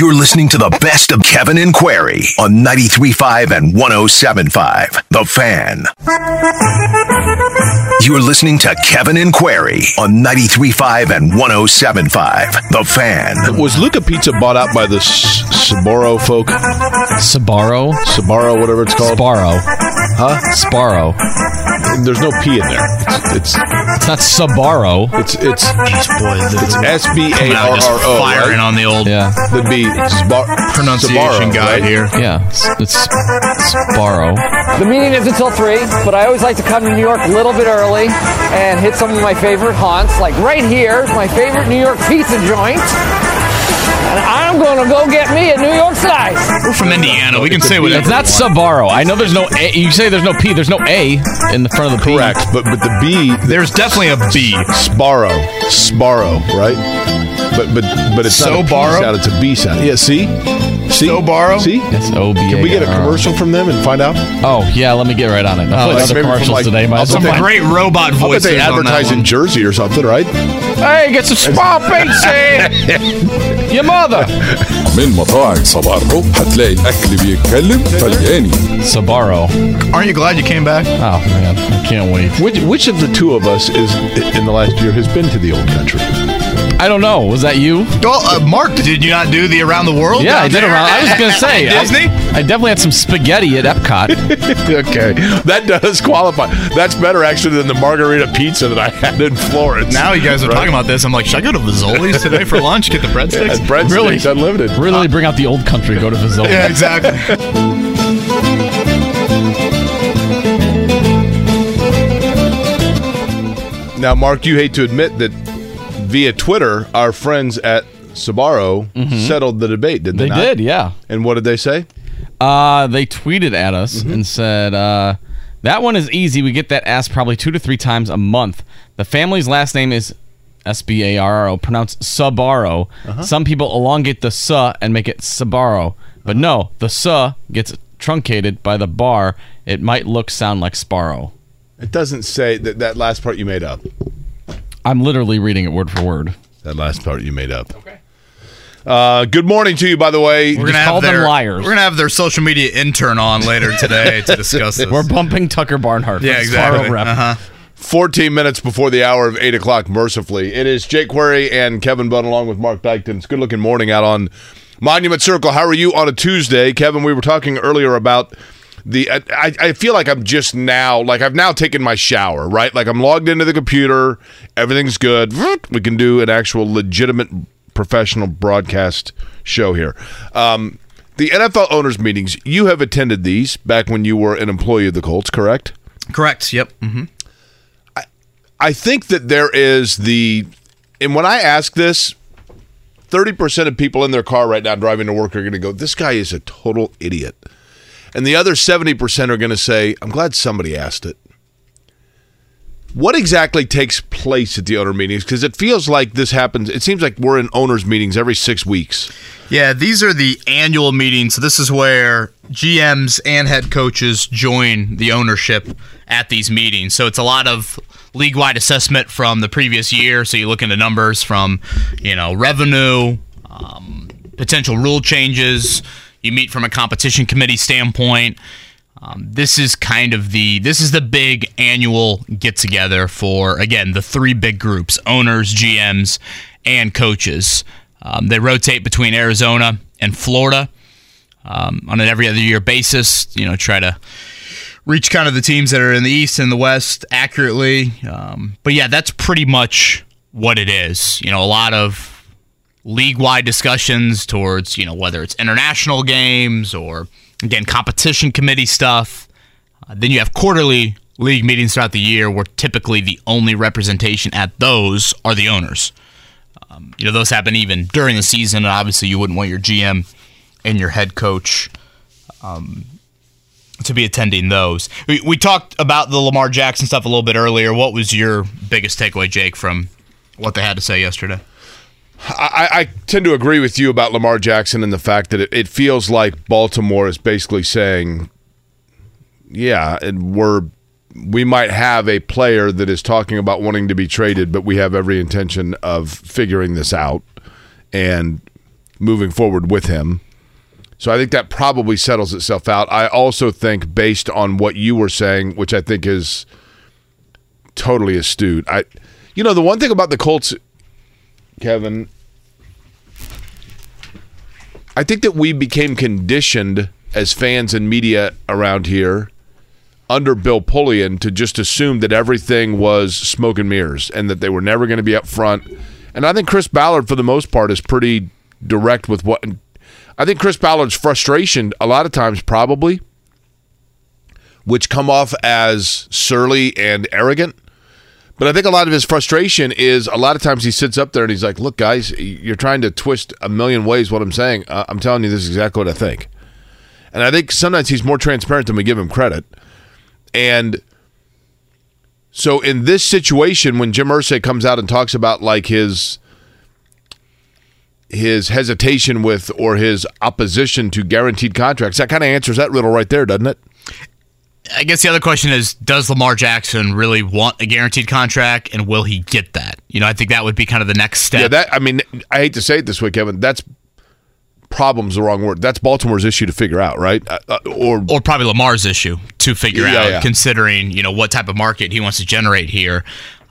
You're listening to the best of Kevin and Query on 93.5 and 107.5. The Fan. You're listening to Kevin and Query on 93.5 and 107.5. The Fan. Was Luca Pizza bought out by the S- Sabaro folk? Sabaro? Sabaro, whatever it's called. Sparrow. Huh? Sparrow. There's no P in there. It's It's not Sabaro. it's it's it's, boy, it's S B A coming out just firing right? on the old Yeah. That'd be Sbar- pronunciation guide right? here. Yeah. It's, it's Sparrow. The meeting is until 3, but I always like to come to New York a little bit early and hit some of my favorite haunts. Like right here is my favorite New York pizza joint. And I'm going to go get me a New York slice. We're from Indiana. We can say whatever. It's not we. Sabaro. I know there's no A. You say there's no P. There's no A in the front of the P. Correct, but but the B, There's definitely a B. Sparrow, Sparrow, right? But but but it's not a P Sobaro? sound; it's a B sound. Yeah, see, see, Sobaro? See, It's O B A. can we get a commercial from them and find out? Oh yeah, let me get right on it. I'll Oh, play like other maybe from, commercials like- today. Might I'll as well bet Some they- find- great robot I bet voices they on that advertise in one. Jersey or something, right? Hey, get some small pizza. Your mother. من مطاعم صبارو هتلاقي الأكل بيتكلم طلياني Sabaro. Aren't you glad you came back? Oh man, I can't wait. Which which of the two of us is in the last year has been to the old country? I don't know. Was that you? Well, uh, Mark, did you not do the around the world? Yeah, I did there around. I was gonna say Disney. I, I definitely had some spaghetti at Epcot. okay, that does qualify. That's better actually than the margarita pizza that I had in Florence. now you guys are Right? talking about this. I'm like, should I go to Vizzoli's today for lunch? Get the breadsticks? At breadsticks Really? unlimited. really bring out the old country. Go to Vizzola. Yeah, exactly. Now, Mark, you hate to admit that via Twitter, our friends at Sabaro settled the debate, did they, Mm-hmm. They not? did, yeah. And what did they say? Uh, they tweeted at us Mm-hmm. and said, uh, "That one is easy. We get that asked probably two to three times a month. The family's last name is S B A R R O, pronounced Sabaro. Uh-huh. Some people elongate the sa and make it Sabaro, but no, the sa gets truncated by the bar. It might look sound like Sparrow. It doesn't say that that last part you made up. I'm literally reading it word for word. That last part you made up. Okay. Uh, good morning to you, by the way. We're gonna Just have call them their, liars. We're gonna have their social media intern on later today to discuss this. We're bumping Tucker Barnhart. yeah, exactly. Rep. Uh-huh. 14 minutes before the hour of 8 o'clock, mercifully. It is Jake Query and Kevin Bowen along with Mark Dykton. It's a good looking morning out on Monument Circle. How are you on a Tuesday? Kevin, we were talking earlier about the. I, I feel like I'm just now, like I've now taken my shower, right? Like I'm logged into the computer, everything's good. We can do an actual legitimate professional broadcast show here. Um, the NFL owners' meetings, you have attended these back when you were an employee of the Colts, correct? Correct. Yep. Mm-hmm. I think that there is the, and when I ask this, 30% of people in their car right now driving to work are going to go, this guy is a total idiot. And the other 70% are going to say, I'm glad somebody asked it. What exactly takes place at the owner meetings? Because it feels like this happens. It seems like we're in owners' meetings every six weeks. Yeah, these are the annual meetings. This is where GMs and head coaches join the ownership at these meetings. So it's a lot of league-wide assessment from the previous year. So you look into numbers from, you know, revenue, um, potential rule changes. You meet from a competition committee standpoint. Um, this is kind of the this is the big annual get together for again the three big groups: owners, GMs, and coaches. Um, they rotate between Arizona and Florida um, on an every other year basis. You know, try to reach kind of the teams that are in the East and the West accurately. Um, but yeah, that's pretty much what it is. You know, a lot of league-wide discussions towards you know whether it's international games or again competition committee stuff. Uh, then you have quarterly league meetings throughout the year, where typically the only representation at those are the owners. Um, you know, those happen even during the season, and obviously you wouldn't want your GM and your head coach um, to be attending those. We, we talked about the Lamar Jackson stuff a little bit earlier. What was your biggest takeaway, Jake, from what they had to say yesterday? I, I tend to agree with you about Lamar Jackson and the fact that it, it feels like Baltimore is basically saying, yeah, we're we might have a player that is talking about wanting to be traded, but we have every intention of figuring this out and moving forward with him. So I think that probably settles itself out. I also think, based on what you were saying, which I think is totally astute, I, you know, the one thing about the Colts, Kevin, I think that we became conditioned as fans and media around here under Bill Polian to just assume that everything was smoke and mirrors and that they were never going to be up front. And I think Chris Ballard, for the most part, is pretty direct with what. I think Chris Ballard's frustration, a lot of times, probably, which come off as surly and arrogant. But I think a lot of his frustration is a lot of times he sits up there and he's like, "Look, guys, you're trying to twist a million ways what I'm saying. Uh, I'm telling you, this is exactly what I think." And I think sometimes he's more transparent than we give him credit. And so in this situation, when Jim Irsay comes out and talks about like his his hesitation with or his opposition to guaranteed contracts, that kind of answers that riddle right there, doesn't it? I guess the other question is Does Lamar Jackson really want a guaranteed contract and will he get that? You know, I think that would be kind of the next step. Yeah, that I mean, I hate to say it this way, Kevin. That's problem's the wrong word. That's Baltimore's issue to figure out, right? Uh, uh, or or probably Lamar's issue to figure Yeah, out, yeah. considering you know what type of market he wants to generate here.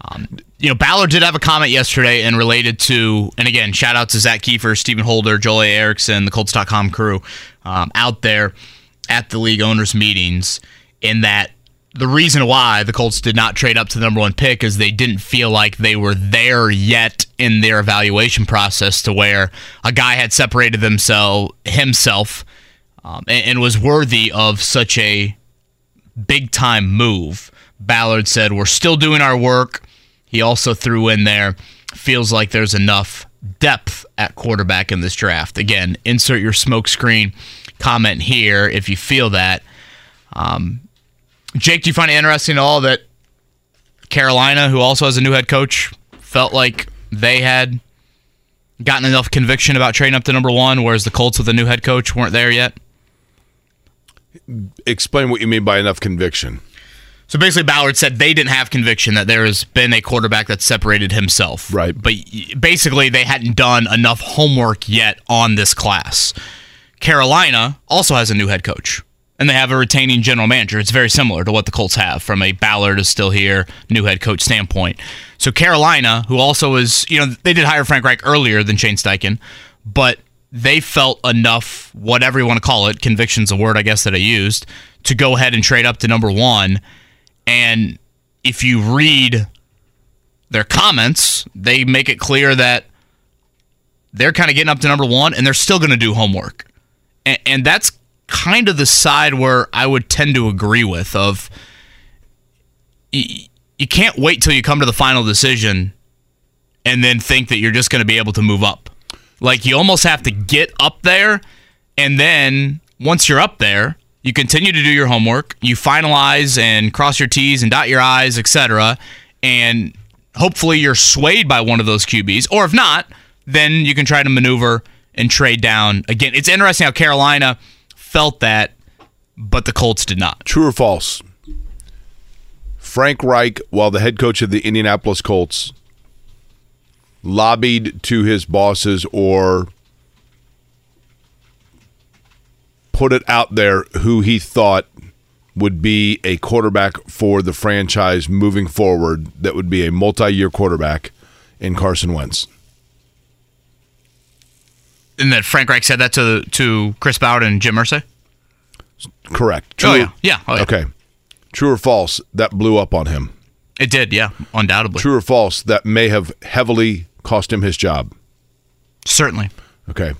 Um, you know, Ballard did have a comment yesterday and related to, and again, shout out to Zak Keefer, Stephen Holder, Joel A. Erickson, the Colts.com crew um, out there at the league owners' meetings. In that, the reason why the Colts did not trade up to the number one pick is they didn't feel like they were there yet in their evaluation process to where a guy had separated themselves himself um, and, and was worthy of such a big time move. Ballard said, We're still doing our work. He also threw in there, feels like there's enough depth at quarterback in this draft. Again, insert your smokescreen comment here if you feel that. Um, Jake, do you find it interesting at all that Carolina, who also has a new head coach, felt like they had gotten enough conviction about trading up to number one, whereas the Colts with a new head coach weren't there yet? explain what you mean by enough conviction. So basically, Ballard said they didn't have conviction that there has been a quarterback that separated himself. Right. But basically, they hadn't done enough homework yet on this class. Carolina also has a new head coach, and they have a retaining general manager. It's very similar to what the Colts have from a Ballard is still here, new head coach standpoint. So Carolina, who also is, you know, they did hire Frank Reich earlier than Shane Steichen, but they felt enough, whatever you want to call it, conviction's a word I guess that I used, to go ahead and trade up to number one. And if you read their comments, they make it clear that they're kind of getting up to number one and they're still going to do homework. And, and that's kind of the side where I would tend to agree with of y- you can't wait till you come to the final decision and then think that you're just going to be able to move up. Like you almost have to get up there and then once you're up there, you continue to do your homework, you finalize and cross your T's and dot your I's, etc. And hopefully you're swayed by one of those QBs. Or if not, then you can try to maneuver and trade down. Again, it's interesting how Carolina felt that, but the Colts did not. True or false? Frank Reich, while the head coach of the Indianapolis Colts, lobbied to his bosses or put it out there who he thought would be a quarterback for the franchise moving forward that would be a multi-year quarterback in Carson Wentz. And that Frank Reich said that to to Chris Ballard and Jim Irsay. Correct. Oh, true. Oh yeah, yeah. Oh, yeah. Okay. True or false? That blew up on him. It did, yeah, undoubtedly, True or false? That may have heavily cost him his job. certainly. Okay.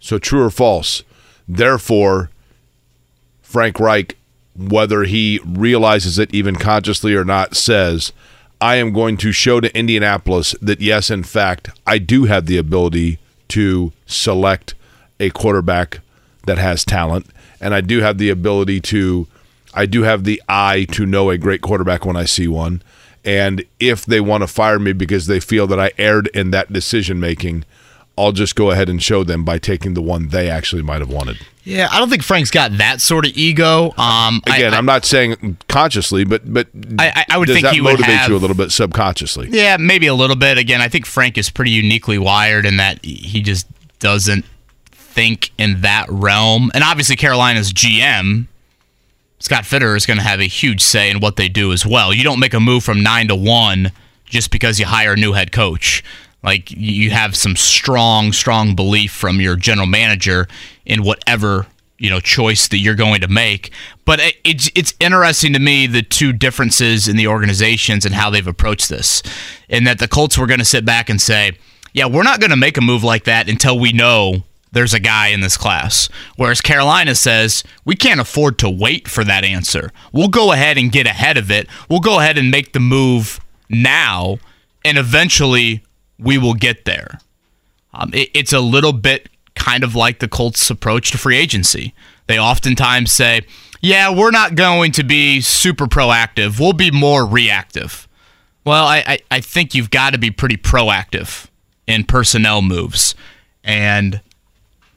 So true or false? Therefore, Frank Reich, whether he realizes it even consciously or not, says, I am going to show to Indianapolis that, yes, in fact, I do have the ability to select a quarterback that has talent. And I do have the ability to, I do have the eye to know a great quarterback when I see one. And if they want to fire me because they feel that I erred in that decision making, I'll just go ahead and show them by taking the one they actually might have wanted. Yeah, I don't think Frank's got that sort of ego. Um, Again, I, am not saying consciously, but but I- I- I would does think that he would motivate have- you a little bit subconsciously. Yeah, maybe a little bit. Again, I think Frank is pretty uniquely wired in that he just doesn't think in that realm. And obviously, Carolina's GM, Scott Fitterer, is going to have a huge say in what they do as well. You don't make a move from nine to one just because you hire a new head coach. Like you have some strong, strong belief from your general manager in whatever you know choice that you're going to make. But it's it's interesting to me the two differences in the organizations and how they've approached this, in that the Colts were going to sit back and say, "Yeah, we're not going to make a move like that until we know." There's a guy in this class. Whereas Carolina says, we can't afford to wait for that answer. We'll go ahead and get ahead of it. We'll go ahead and make the move now, and eventually we will get there. Um, it, it's a little bit kind of like the Colts' approach to free agency. They oftentimes say, yeah, we're not going to be super proactive. We'll be more reactive. Well, I, I, I think you've got to be pretty proactive in personnel moves. And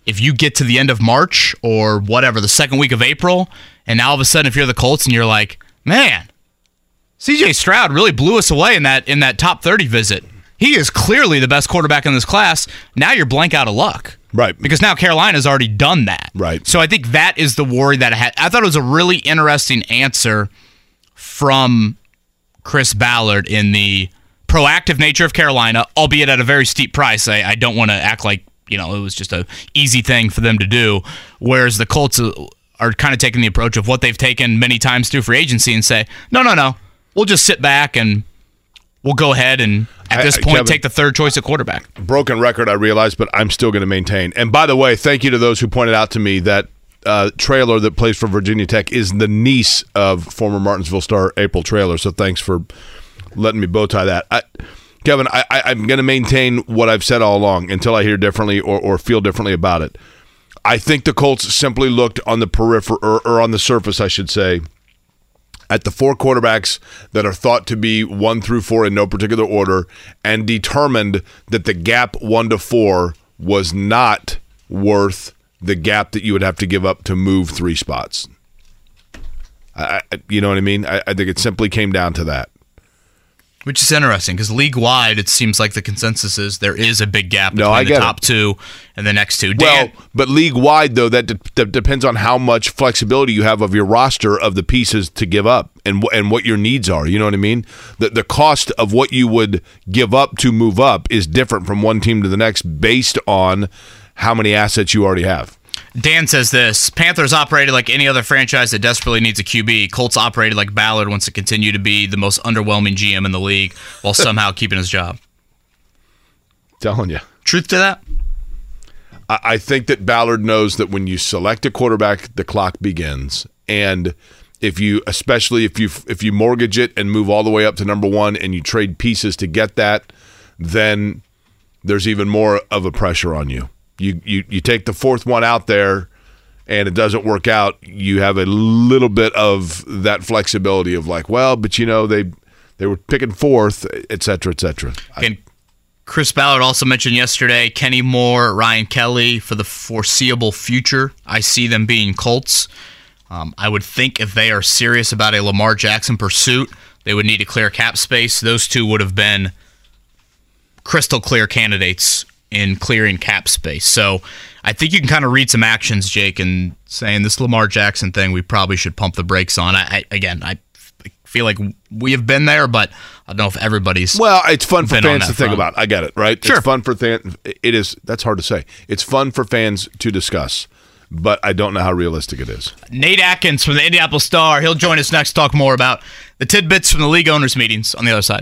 if you get to the end of March or whatever, the second week of April, and now all of a sudden if you're the Colts and you're like, man, CJ Stroud really blew us away in that in that top 30 visit. He is clearly the best quarterback in this class. Now you're blank out of luck. Right. Because now Carolina's already done that. Right. So I think that is the worry that I had. I thought it was a really interesting answer from Chris Ballard in the proactive nature of Carolina, albeit at a very steep price. I, I don't want to act like you know it was just a easy thing for them to do. Whereas the Colts uh, are kind of taking the approach of what they've taken many times through free agency and say, no, no, no, we'll just sit back and we'll go ahead and at this I- point Kevin- take the third choice at quarterback. broken record, I realize, but I'm still going to maintain. And by the way, thank you to those who pointed out to me that uh, Traylor that plays for Virginia Tech is the niece of former Martinsville star April Traylor. So thanks for letting me bow tie that. I, Kevin, I, I, I'm going to maintain what I've said all along until I hear differently or, or feel differently about it. I think the Colts simply looked on the periphery or, or on the surface, I should say, at the four quarterbacks that are thought to be one through four in no particular order and determined that the gap one to four was not worth the gap that you would have to give up to move three spots. I, you know what I mean? I, I think it simply came down to that. Which is interesting because league wide, it seems like the consensus is there is a big gap between No, the get it. top two and the next two. Well, but league wide though, that, de- that depends on how much flexibility you have of your roster of the pieces to give up and wh- and what your needs are. You know what I mean? The the cost of what you would give up to move up is different from one team to the next based on how many assets you already have. Dan says this Panthers operated like any other franchise that desperately needs a QB. Colts operated like Ballard wants to continue to be the most underwhelming GM in the league while somehow keeping his job. Telling you. Truth to that? I I think that Ballard knows that when you select a quarterback, the clock begins, and if you, especially if you if you mortgage it and move all the way up to number one, and you trade pieces to get that, then there's even more of a pressure on you. You you you take the fourth one out there, and it doesn't work out. You have a little bit of that flexibility of like, well, but you know they they were picking fourth, et cetera, et cetera. And Chris Ballard also mentioned yesterday Kenny Moore, Ryan Kelly for the foreseeable future. I see them being Colts. Um, I would think if they are serious about a Lamar Jackson pursuit, they would need to clear cap space. Those two would have been crystal clear candidates in clearing cap space. So I think you can kind of read some actions, Jake, and saying this Lamar Jackson thing, we probably should pump the brakes on. I, I again, I feel like we have been there, but I don't know if everybody's. Well, it's fun for fans to that think about. I get it, right? Sure. It's fun for fans. It is. That's hard to say. It's fun for fans to discuss, but I don't know how realistic it is. Nate Atkins from the Indianapolis Star. He'll join us next to talk more about the tidbits from the league owners' meetings on the other side.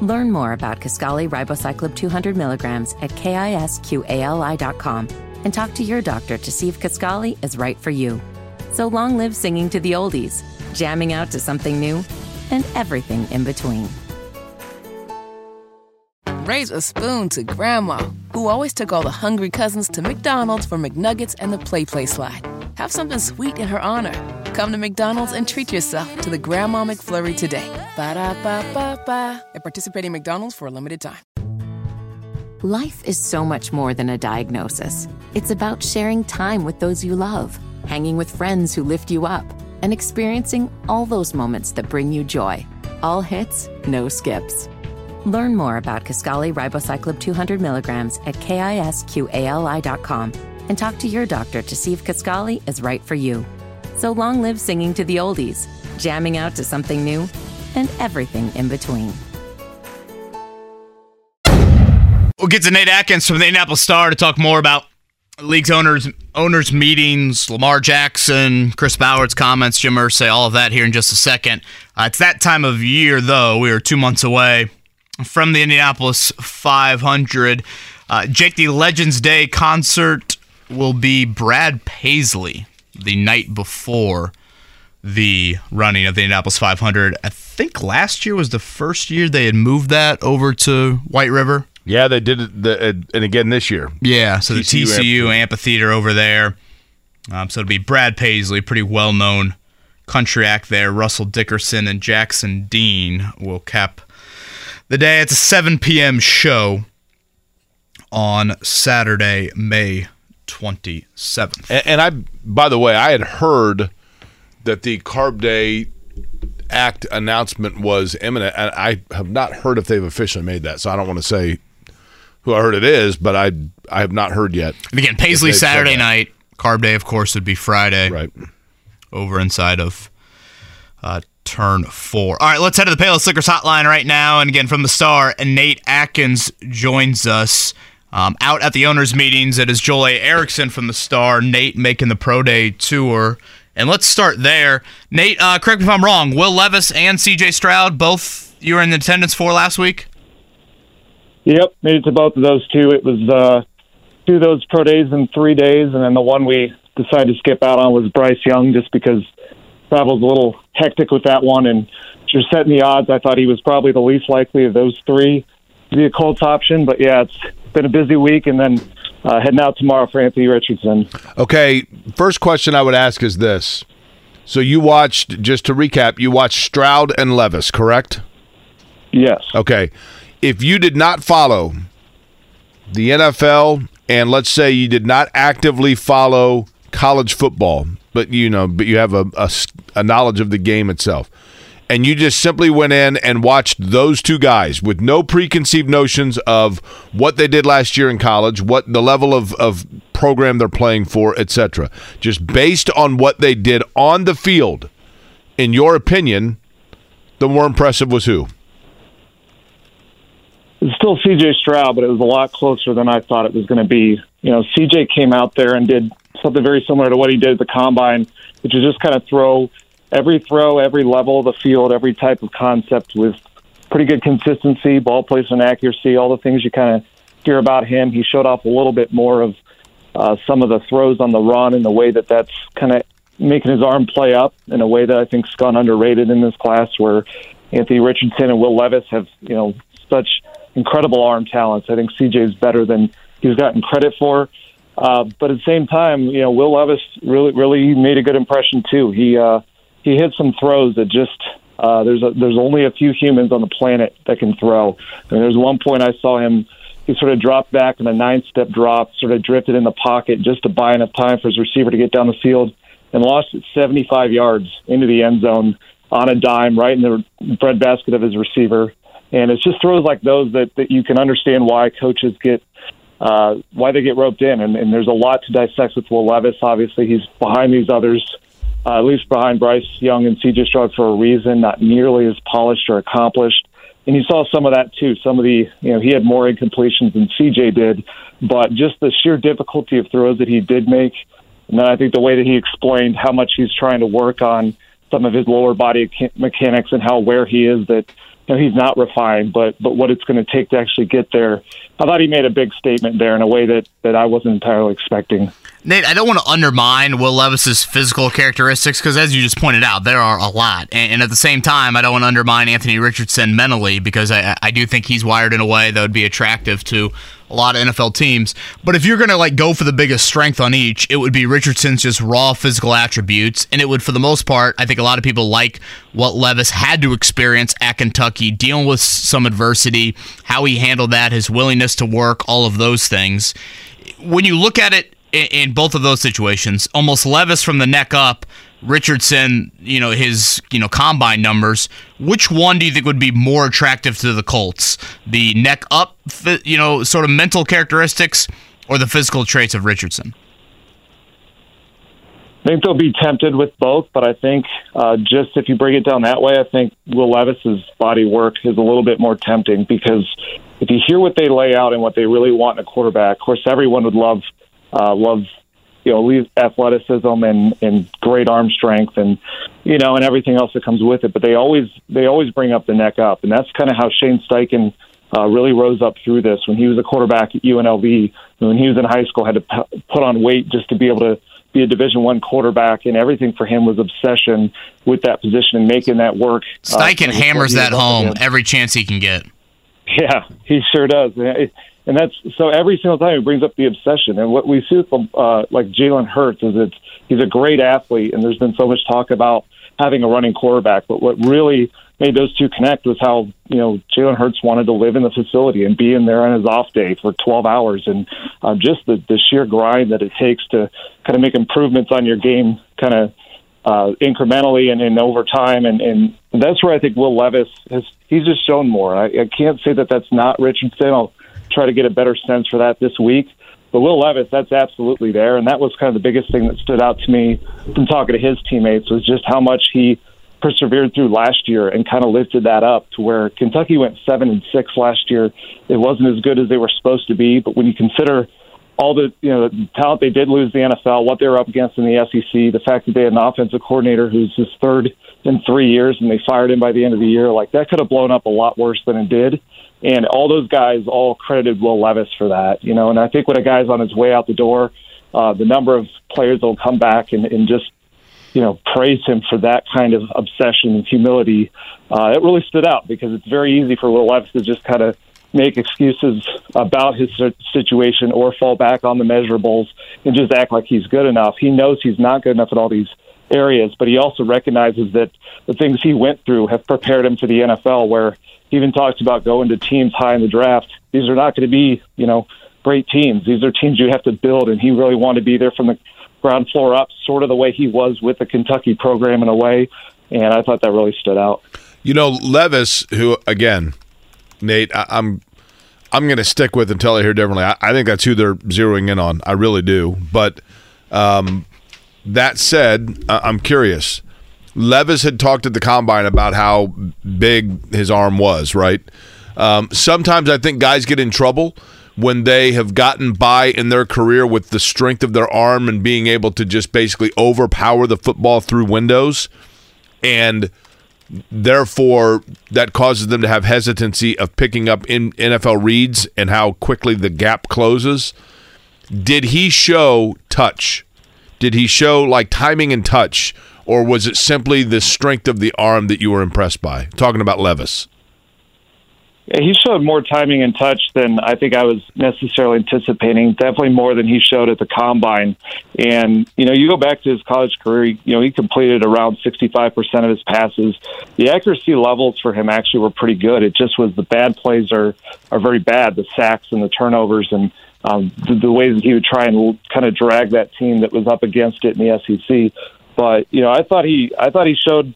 Learn more about Kisqali ribociclib 200 milligrams at kisqali.com and talk to your doctor to see if Kisqali is right for you. So long live singing to the oldies, jamming out to something new, and everything in between. Raise a spoon to Grandma, who always took all the hungry cousins to McDonald's for McNuggets and the Play Play slide. Have something sweet in her honor. Come to McDonald's and treat yourself to the Grandma McFlurry today. Ba da ba ba ba. At participating McDonald's for a limited time. Life is so much more than a diagnosis. It's about sharing time with those you love, hanging with friends who lift you up, and experiencing all those moments that bring you joy. All hits, no skips. Learn more about Kisqali ribociclib 200 milligrams at kisqali.com and talk to your doctor to see if Kisqali is right for you. So long live singing to the oldies, jamming out to something new, and everything in between. We'll get to Nate Atkins from the Indianapolis Star to talk more about league's owners owners meetings, Lamar Jackson, Chris Ballard's comments, Jim Irsay, all of that here in just a second. Uh, it's that time of year, though. We are two months away from the Indianapolis 500. Uh, Jake, the Legends Day concert will be Brad Paisley the night before the running of the Indianapolis 500. I think last year was the first year they had moved that over to White River. Yeah, they did it, the, uh, and again this year. Yeah, so the TCU TCU amphitheater over there. Um, so it'll be Brad Paisley, pretty well known country act there. Russell Dickerson and Jackson Dean will cap the day. It's a 7 p.m. show on Saturday, May 27th. And, and I, by the way, I had heard that the Carb Day Act announcement was imminent, and I have not heard if they've officially made that. So I don't want to say who I heard it is, but I I have not heard yet. And again, Paisley If they've said Saturday night. Carb Day, of course, would be Friday. Right. over inside of uh, turn four. All right, let's head to the Payless Liquors hotline right now. And again, from the star, Nate Atkins joins us um, out at the owners' meetings. It is Joel A. Erickson from the star, Nate making the Pro Day tour. And let's start there. Nate, uh, correct me if I'm wrong. Will Levis and CJ Stroud, both you were in attendance for last week? Yep, made it to both of those two. It was uh, two of those pro days in three days, and then the one we decided to skip out on was Bryce Young, just because travel was a little hectic with that one. And just setting the odds, I thought he was probably the least likely of those three to be a Colts option. But yeah, it's been a busy week, and then uh, heading out tomorrow for Anthony Richardson. Okay, first question I would ask is this. So you watched, just to recap, you watched Stroud and Levis, correct? Yes. Okay. If you did not follow the NFL and let's say you did not actively follow college football, but you know, but you have a knowledge of the game itself, and you just simply went in and watched those two guys with no preconceived notions of what they did last year in college, what the level of, of program they're playing for, etc. Just based on what they did on the field, in your opinion, the more impressive was who? It's still CJ Stroud, but it was a lot closer than I thought it was going to be. You know, CJ came out there and did something very similar to what he did at the combine, which is just kind of throw every throw, every level of the field, every type of concept with pretty good consistency, ball placement accuracy, all the things you kind of hear about him. He showed off a little bit more of uh, some of the throws on the run and the way that that's kind of making his arm play up in a way that I think's gone underrated in this class, where Anthony Richardson and Will Levis have you know such incredible arm talents. I think CJ's better than he's gotten credit for. Uh, but at the same time, you know, Will Levis really, really made a good impression too. He uh, he hit some throws that just uh, there's a, there's only a few humans on the planet that can throw. I mean, there's one point I saw him. He sort of dropped back in a nine-step drop, sort of drifted in the pocket just to buy enough time for his receiver to get down the field, and lost it 75 yards into the end zone on a dime, right in the breadbasket of his receiver. And it's just throws like those that, that you can understand why coaches get uh, why they get roped in. And, and there's a lot to dissect with Will Levis. Obviously, he's behind these others, uh, at least behind Bryce Young and CJ Stroud for a reason, not nearly as polished or accomplished. And you saw some of that too. Some of the, you know, he had more incompletions than CJ did, but just the sheer difficulty of throws that he did make. And then I think the way that he explained how much he's trying to work on some of his lower body mechanics and how aware he is that you know, he's not refined, but but what it's going to take to actually get there. I thought he made a big statement there in a way that that I wasn't entirely expecting. Nate, I don't want to undermine Will Levis's physical characteristics because, as you just pointed out, there are a lot. And, and, at the same time, I don't want to undermine Anthony Richardson mentally because I, I do think he's wired in a way that would be attractive to a lot of NFL teams. But if you're going to like go for the biggest strength on each, it would be Richardson's just raw physical attributes, and it would, for the most part, I think a lot of people like what Levis had to experience at Kentucky, dealing with some adversity, how he handled that, his willingness to work, all of those things. When you look at it in, in both of those situations, almost Levis from the neck up Richardson, you know, his, you know, combine numbers, which one do you think would be more attractive to the Colts? The neck up, you know, sort of mental characteristics or the physical traits of Richardson? I think they'll be tempted with both, but I think uh, just if you break it down that way, I think Will Levis's body work is a little bit more tempting because if you hear what they lay out and what they really want in a quarterback, of course, everyone would love uh, love you know, athleticism and and great arm strength and you know and everything else that comes with it. But they always they always bring up the neck up, and that's kind of how Shane Steichen uh, really rose up through this. When he was a quarterback at UNLV, when he was in high school, had to p- put on weight just to be able to be a Division One quarterback, and everything for him was obsession with that position and making that work. Uh, Steichen uh, hammers that home every chance he can get. Yeah, he sure does. And that's so every single time he brings up the obsession. And what we see with uh, like Jalen Hurts is it's he's a great athlete, and there's been so much talk about having a running quarterback. But what really made those two connect was how you know Jalen Hurts wanted to live in the facility and be in there on his off day for 12 hours, and uh, just the the sheer grind that it takes to kind of make improvements on your game, kind of uh, incrementally and, and over time. And, and that's where I think Will Levis has he's just shown more. I, I can't say that that's not Richardson. I'll try to get a better sense for that this week. But Will Levis, that's absolutely there, and that was kind of the biggest thing that stood out to me from talking to his teammates was just how much he persevered through last year and kind of lifted that up to where Kentucky went seven and six last year. It wasn't as good as they were supposed to be, but when you consider all the you know the talent they did lose the NFL, what they were up against in the SEC, the fact that they had an offensive coordinator who's his third in three years and they fired him by the end of the year, like that could have blown up a lot worse than it did. And all those guys all credited Will Levis for that, you know. And I think when a guy's on his way out the door, uh, the number of players will come back and, and just, you know, praise him for that kind of obsession and humility, uh, it really stood out because it's very easy for Will Levis to just kind of make excuses about his situation or fall back on the measurables and just act like he's good enough. He knows he's not good enough at all these areas, but he also recognizes that the things he went through have prepared him for the NFL where he even talks about going to teams high in the draft. These are not going to be, you know, great teams. These are teams you have to build, and he really wanted to be there from the ground floor up, sort of the way he was with the Kentucky program in a way. And I thought that really stood out. You know, Levis, who again, Nate, I, am I'm, I'm going to stick with until I hear differently. I, I, think that's who they're zeroing in on. I really do. But um, that said, I'm curious Levis had talked at the combine about how big his arm was, right? Um, sometimes I think guys get in trouble when they have gotten by in their career with the strength of their arm and being able to just basically overpower the football through windows. And therefore, that causes them to have hesitancy of picking up in NFL reads and how quickly the gap closes. Did he show touch? Did he show like timing and touch? or was it simply the strength of the arm that you were impressed by? Talking about Levis. Yeah, he showed more timing and touch than I think I was necessarily anticipating. Definitely more than he showed at the combine. And you know, you go back to his college career. You know, he completed around sixty-five percent of his passes. The accuracy levels for him actually were pretty good. It just was the bad plays are are very bad. The sacks and the turnovers and um, the, the ways that he would try and kind of drag that team that was up against it in the SEC but you know, I thought he I thought he showed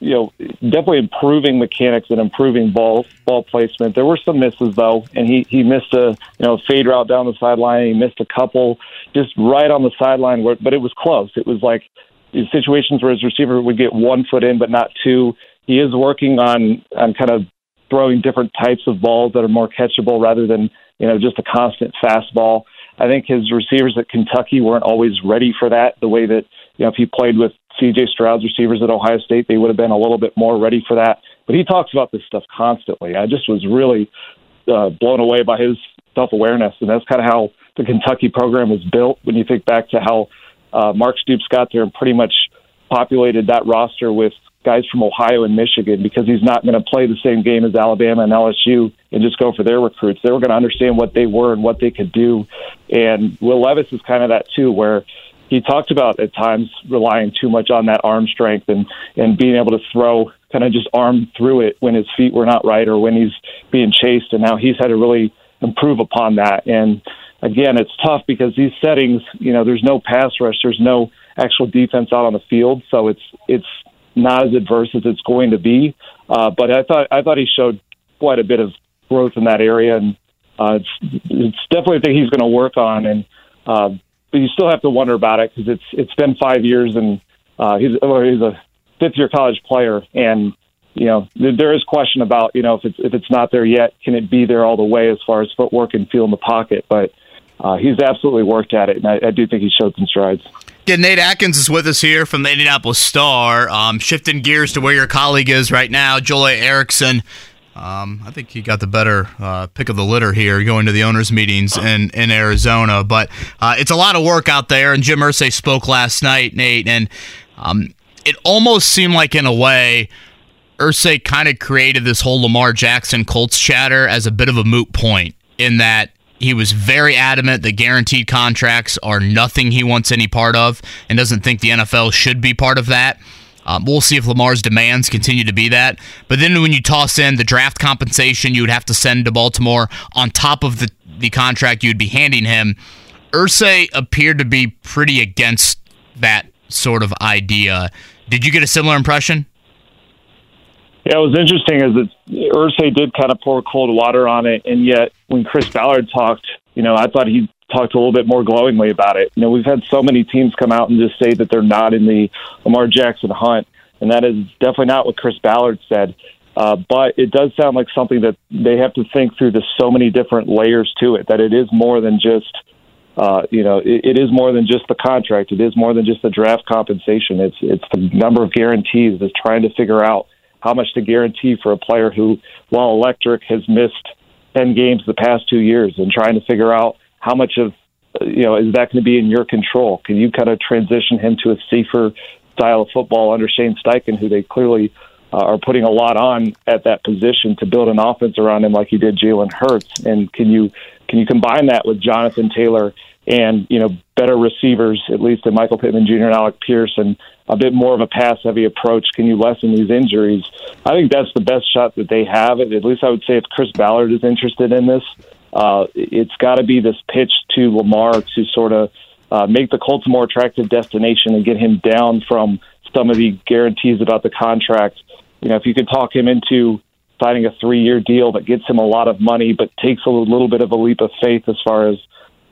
you know definitely improving mechanics and improving ball ball placement. There were some misses though, and he he missed a you know fade route down the sideline. He missed a couple just right on the sideline, where, but it was close. It was like situations where his receiver would get one foot in but not two. He is working on on kind of throwing different types of balls that are more catchable rather than you know just a constant fastball. I think his receivers at Kentucky weren't always ready for that the way that you know, if he played with C.J. Stroud's receivers at Ohio State, they would have been a little bit more ready for that. But he talks about this stuff constantly. I just was really uh, blown away by his self awareness, and that's kind of how the Kentucky program was built. When you think back to how uh, Mark Stoops got there and pretty much populated that roster with guys from Ohio and Michigan because he's not going to play the same game as Alabama and LSU and just go for their recruits. They were going to understand what they were and what they could do. And Will Levis is kind of that too, where he talked about at times relying too much on that arm strength and and being able to throw kind of just arm through it when his feet were not right or when he's being chased. And now he's had to really improve upon that. And again, it's tough because these settings, you know, there's no pass rush, there's no actual defense out on the field, so it's it's not as adverse as it's going to be. Uh, but I thought I thought he showed quite a bit of growth in that area, and uh, it's it's definitely a thing he's going to work on. And uh, but you still have to wonder about it because it's it's been five years, and uh, he's well, he's a fifth year college player, and you know there is question about you know if it's if it's not there yet, can it be there all the way as far as footwork and feel in the pocket? But uh, he's absolutely worked at it, and I, I do think he showed some strides. Yeah, Nate Atkins is with us here from the Indianapolis Star. Um, shifting gears to where your colleague is right now, Joel Erickson. Um, I think he got the better uh, pick of the litter here, going to the owners' meetings in, in Arizona. But uh, it's a lot of work out there. And Jim Irsay spoke last night, Nate, and um, it almost seemed like, in a way, Irsay kind of created this whole Lamar Jackson Colts chatter as a bit of a moot point. In that he was very adamant that guaranteed contracts are nothing he wants any part of and doesn't think the NFL should be part of that. Um, we'll see if Lamar's demands continue to be that. But then when you toss in the draft compensation you would have to send to Baltimore on top of the, the contract you would be handing him, Irsay appeared to be pretty against that sort of idea. Did you get a similar impression? Yeah, it was interesting as it Irsay did kind of pour cold water on it, and yet when Chris Ballard talked, you know, I thought he talked a little bit more glowingly about it. You know, we've had so many teams come out and just say that they're not in the Lamar Jackson hunt, and that is definitely not what Chris Ballard said. Uh, but it does sound like something that they have to think through. There's so many different layers to it that it is more than just, uh, you know, it, it is more than just the contract. It is more than just the draft compensation. It's it's the number of guarantees. It's trying to figure out how much to guarantee for a player who, while electric, has missed 10 games the past two years and trying to figure out how much of, you know, is that going to be in your control? Can you kind of transition him to a safer style of football under Shane Steichen, who they clearly uh, are putting a lot on at that position to build an offense around him like he did Jalen Hurts? And can you can you combine that with Jonathan Taylor and you know better receivers, at least in Michael Pittman Jr. and Alec Pierce, and a bit more of a pass heavy approach? Can you lessen these injuries? I think that's the best shot that they have. At least I would say if Chris Ballard is interested in this, uh, it's got to be this pitch to Lamar to sort of uh, make the Colts a more attractive destination and get him down from some of the guarantees about the contract. You know, if you could talk him into signing a three year deal that gets him a lot of money but takes a little bit of a leap of faith as far as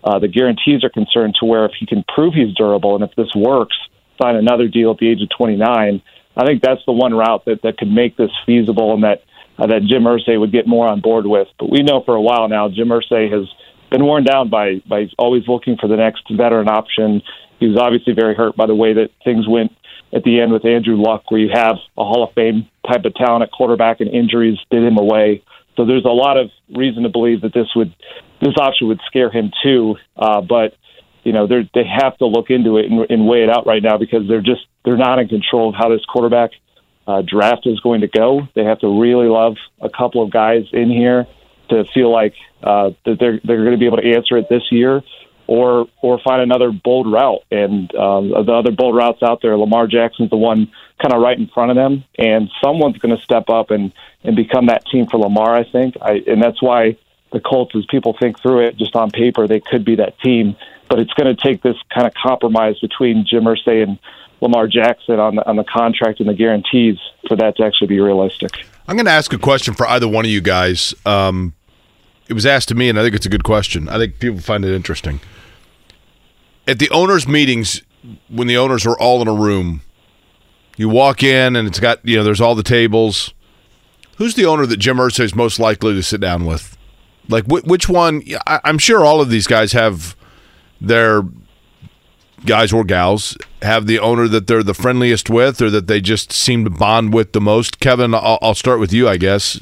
uh, the guarantees are concerned, to where if he can prove he's durable and if this works, sign another deal at the age of 29. I think that's the one route that, that could make this feasible and that uh, that Jim Irsay would get more on board with. But we know for a while now Jim Irsay has been worn down by by always looking for the next veteran option. He was obviously very hurt by the way that things went at the end with Andrew Luck, where you have a Hall of Fame type of talent at quarterback and injuries did him away. So there's a lot of reason to believe that this would this option would scare him too. Uh, but you know they they have to look into it and, and weigh it out right now because they're just they're not in control of how this quarterback uh, draft is going to go. They have to really love a couple of guys in here to feel like uh, that they're they're going to be able to answer it this year, or or find another bold route. And um, the other bold routes out there, Lamar Jackson's the one kind of right in front of them, and someone's going to step up and and become that team for Lamar. I think, I, and that's why the Colts, as people think through it, just on paper, they could be that team but it's going to take this kind of compromise between Jim Irsay and Lamar Jackson on the, on the contract and the guarantees for that to actually be realistic. I'm going to ask a question for either one of you guys. Um, it was asked to me, and I think it's a good question. I think people find it interesting. At the owners' meetings, when the owners are all in a room, you walk in and it's got you know there's all the tables. Who's the owner that Jim Irsay is most likely to sit down with? Like wh- which one? I- I'm sure all of these guys have their guys or gals have the owner that they're the friendliest with, or that they just seem to bond with the most? Kevin, I'll, I'll start with you, I guess.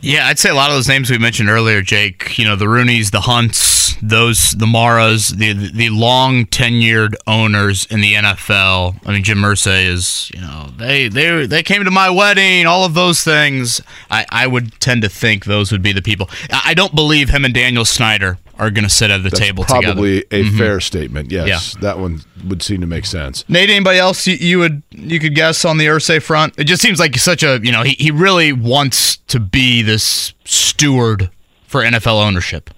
Yeah, I'd say a lot of those names we mentioned earlier, Jake. You know, the Rooneys, the Hunts, those the Maras, the the long tenured owners in the NFL. I mean, Jim Irsay is. You know, they they they came to my wedding. All of those things. I I would tend to think those would be the people. I don't believe him and Daniel Snyder are going to sit at the That's table probably together. a Mhm. fair statement. Yes, Yeah. that one would seem to make sense. Nate, anybody else you, you would you could guess on the Irsay front? It just seems like such a you know he, he really wants to be this steward for NFL ownership.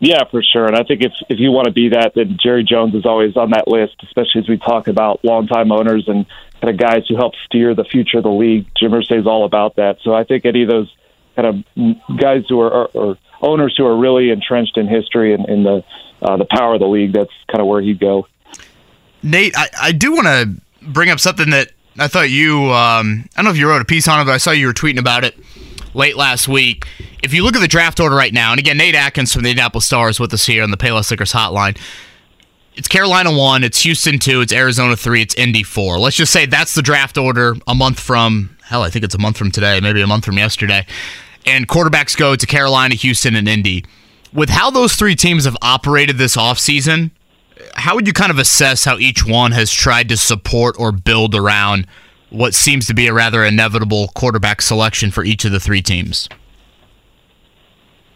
Yeah, for sure. And I think if if you want to be that, then Jerry Jones is always on that list, especially as we talk about longtime owners and kind of guys who help steer the future of the league. Jim Irsay is all about that. So I think any of those kind of guys who are owners who are really entrenched in history and in the uh, the power of the league, that's kind of where he'd go. Nate, I, I do want to bring up something that I thought you um, I don't know if you wrote a piece on it, but I saw you were tweeting about it late last week. If you look at the draft order right now, and again, Nate Atkins from the Indianapolis Stars with us here on the Payless Liquors Hotline. It's Carolina one, it's Houston two, it's Arizona three, it's Indy four. Let's just say that's the draft order a month from hell, I think it's a month from today, maybe a month from yesterday. And quarterbacks go to Carolina, Houston, and Indy. With how those three teams have operated this offseason, how would you kind of assess how each one has tried to support or build around what seems to be a rather inevitable quarterback selection for each of the three teams?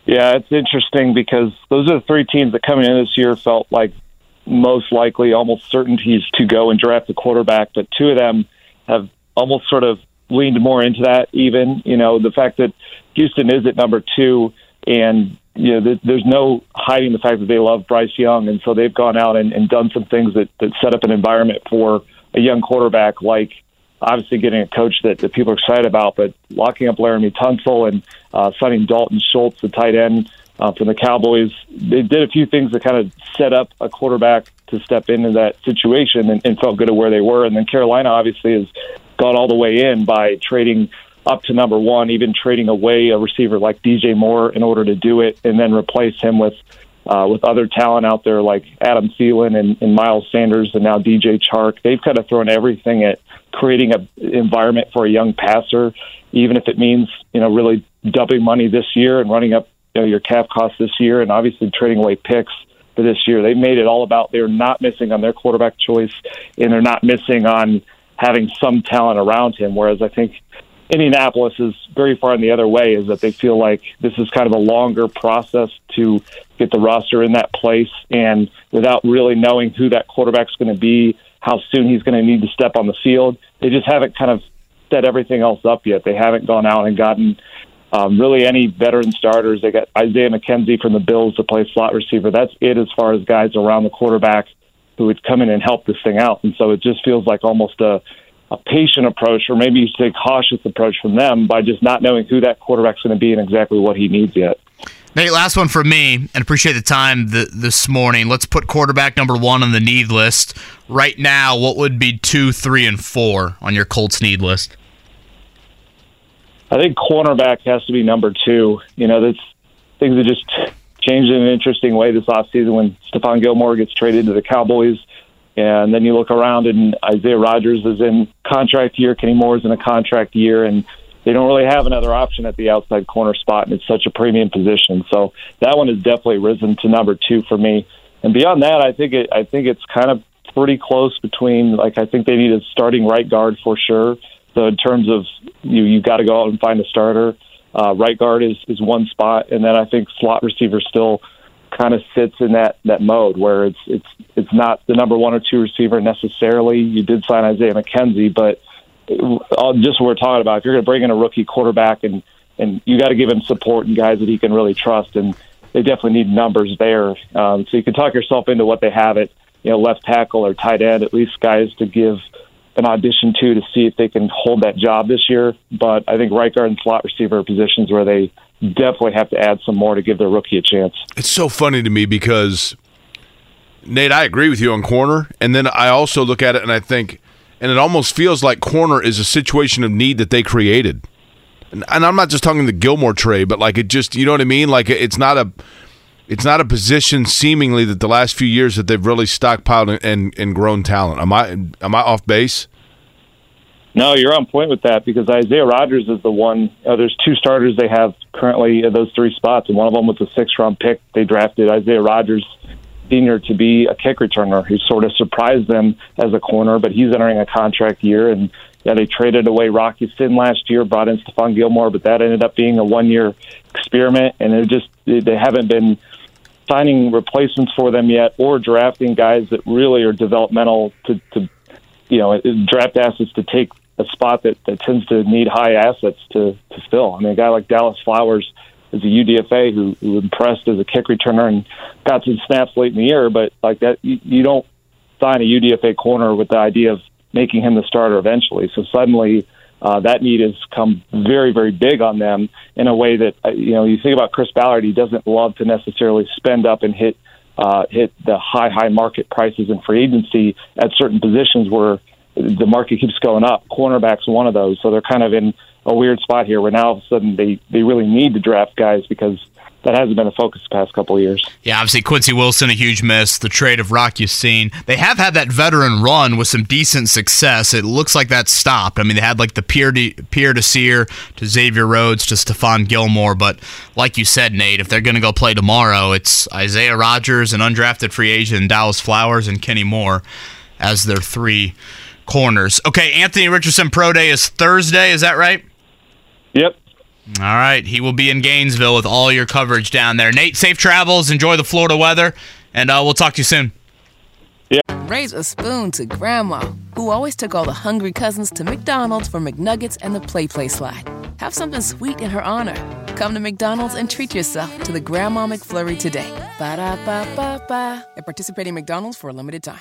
Yeah, it's interesting because those are the three teams that coming in this year felt like most likely, almost certainties to go and draft a quarterback. But two of them have almost sort of leaned more into that. Even you know the fact that Houston is at number two, and you know th- there's no hiding the fact that they love Bryce Young, and so they've gone out and, and done some things that that set up an environment for a young quarterback like obviously getting a coach that, that people are excited about, but locking up Laremy Tunsil and uh, signing Dalton Schultz, the tight end uh, from the Cowboys, they did a few things to kind of set up a quarterback to step into that situation and, and felt good at where they were. And then Carolina obviously has gone all the way in by trading up to number one, even trading away a receiver like DJ Moore in order to do it, and then replace him with uh, with other talent out there like Adam Thielen and, and Miles Sanders and now DJ Chark. They've kind of thrown everything at creating an environment for a young passer, even if it means you know really dumping money this year and running up you know, your cap costs this year, and obviously trading away picks for this year. They've made it all about they're not missing on their quarterback choice, and they're not missing on having some talent around him. Whereas I think Indianapolis is very far in the other way, is that they feel like this is kind of a longer process to get the roster in that place, and without really knowing who that quarterback's going to be, how soon he's going to need to step on the field, they just haven't kind of set everything else up yet. They haven't gone out and gotten um, really any veteran starters. They got Isaiah McKenzie from the Bills to play slot receiver. That's it as far as guys around the quarterback who would come in and help this thing out. And so it just feels like almost a a patient approach, or maybe you say cautious approach from them by just not knowing who that quarterback's going to be and exactly what he needs yet. Nate, last one from me, and appreciate the time th- this morning. Let's put quarterback number one on the need list. Right now, what would be two, three, and four on your Colts need list? I think cornerback has to be number two. You know, that's things that just changed in an interesting way this offseason when Stephon Gilmore gets traded to the Cowboys. And then you look around and Isaiah Rodgers is in contract year, Kenny Moore is in a contract year, and they don't really have another option at the outside corner spot, and it's such a premium position. So that one has definitely risen to number two for me. And beyond that, I think it, I think it's kind of pretty close between. Like I think they need a starting right guard for sure. So in terms of you, you got to go out and find a starter. Uh, right guard is is one spot, and then I think slot receiver still kind of sits in that that mode where it's it's it's not the number one or two receiver necessarily. You did sign Isaiah McKenzie, but uh, just what we're talking about, if you're going to bring in a rookie quarterback and and you got to give him support and guys that he can really trust, and they definitely need numbers there. Um, so you can talk yourself into what they have at you know left tackle or tight end, at least guys to give an audition to to see if they can hold that job this year. But I think right guard and slot receiver positions where they definitely have to add some more to give their rookie a chance. It's so funny to me because Nate, I agree with you on corner, and then I also look at it and I think, and it almost feels like corner is a situation of need that they created. And, and I'm not just talking the Gilmore trade, but like it just, you know what I mean? Like it's not a, it's not a position seemingly that the last few years that they've really stockpiled and, and, and grown talent. Am I am I off base? No, you're on point with that because Isaiah Rodgers is the one. Uh, there's two starters they have currently at those three spots, and one of them was a six round pick. They drafted Isaiah Rodgers Sr. to be a kick returner. who sort of surprised them as a corner, but he's entering a contract year. And yeah, they traded away Rock Ya-Sin last year, brought in Stephon Gilmore, but that ended up being a one year experiment, and it just they haven't been signing replacements for them yet or drafting guys that really are developmental to, to you know draft assets to take a spot that, that tends to need high assets to, to fill. I mean, a guy like Dallas Flowers is a UDFA who, who impressed as a kick returner and got some snaps late in the year, but like that, you, you don't sign a UDFA corner with the idea of making him the starter eventually. So suddenly, uh, that need has come very, very big on them in a way that uh, you know. You think about Chris Ballard; he doesn't love to necessarily spend up and hit uh, hit the high, high market prices in free agency at certain positions where the market keeps going up. Cornerback's one of those, so they're kind of in a weird spot here where now all of a sudden they they really need to draft guys because that hasn't been a focus the past couple of years. Yeah, obviously Quincy Wilson a huge miss. The trade of Rock Ya-Sin. They have had that veteran run with some decent success. It looks like that stopped. I mean, they had like the Pierre de, Pierre Desir to Xavier Rhodes to Stephon Gilmore, but like you said, Nate, if they're going to go play tomorrow, it's Isaiah Rodgers, an undrafted free agent, Dallas Flowers, and Kenny Moore as their three corners. Okay, Anthony Richardson Pro Day is Thursday. Is that right? Yep. All right. He will be in Gainesville with all your coverage down there. Nate, safe travels. Enjoy the Florida weather, and uh, we'll talk to you soon. Yeah. Raise a spoon to Grandma, who always took all the hungry cousins to McDonald's for McNuggets and the Play Play slide. Have something sweet in her honor. Come to McDonald's and treat yourself to the Grandma McFlurry today. Ba da ba ba ba. At participating McDonald's for a limited time.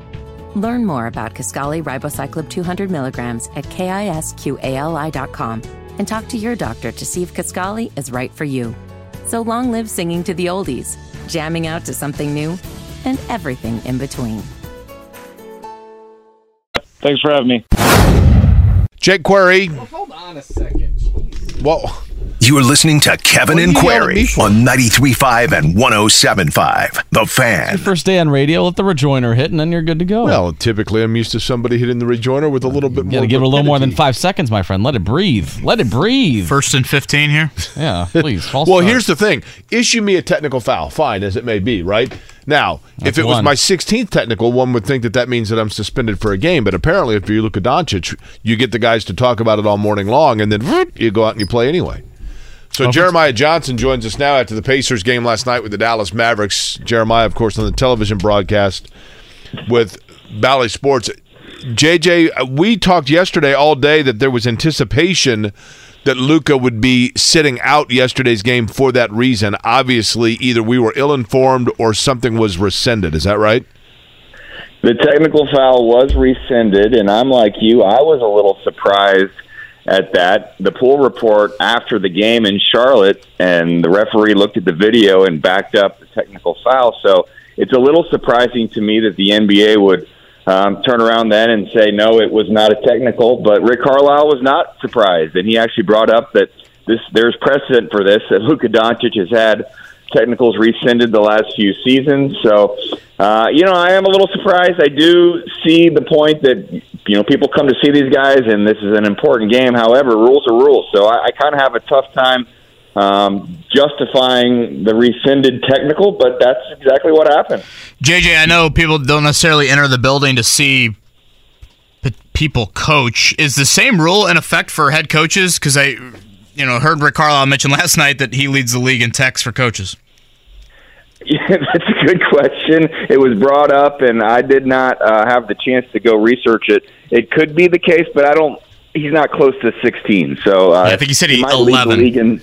Learn more about Kisqali Ribociclib 200 milligrams at kisqali.com and talk to your doctor to see if Kisqali is right for you. So long live singing to the oldies, jamming out to something new, and everything in between. Thanks for having me. Jake Query. hold on a second. Jeez. Well, You are listening to Kevin What and you yelling at Query on 93.5 and 107.5. The Fan. First day on radio, let the rejoiner hit, and then you're good to go. well, typically I'm used to somebody hitting the rejoiner with a little bit you more. gotta give it a little more than five seconds, my friend. Let it breathe. Let it breathe. First and 15 here. yeah, please. false Well, start. here's the thing: issue me a technical foul, fine as it may be, right? Now, if That's it was my 16th technical, one would think that that means that I'm suspended for a game. But apparently, if you're Luka Doncic, you get the guys to talk about it all morning long, and then you go out and you play anyway. So Jeremiah Johnson joins us now after the Pacers game last night with the Dallas Mavericks. Jeremiah, of course, on the television broadcast with Bally Sports. JJ, we talked yesterday all day that there was anticipation that Luka would be sitting out yesterday's game for that reason. Obviously, either we were ill informed or something was rescinded. Is that right? The technical foul was rescinded, and I'm like you. I was a little surprised at that. The pool report after the game in Charlotte, and the referee looked at the video and backed up the technical foul. So it's a little surprising to me that the NBA would um, turn around then and say, no, it was not a technical. But Rick Carlisle was not surprised, and he actually brought up that this there's precedent for this, that Luka Doncic has had technicals rescinded the last few seasons. So, uh, you know, I am a little surprised. I do see the point that you know people come to see these guys, and this is an important game. However, rules are rules. So I, I kind of have a tough time um, justifying the rescinded technical, but that's exactly what happened. JJ, I know people don't necessarily enter the building to see people coach. Is the same rule in effect for head coaches? Because I, you know, heard Rick Carlisle mention last night that he leads the league in texts for coaches. Yeah, that's a good question. It was brought up, and I did not uh, have the chance to go research it. It could be the case, but I don't. He's not close to 16, so uh, Yeah, I think he said he the 11. league in-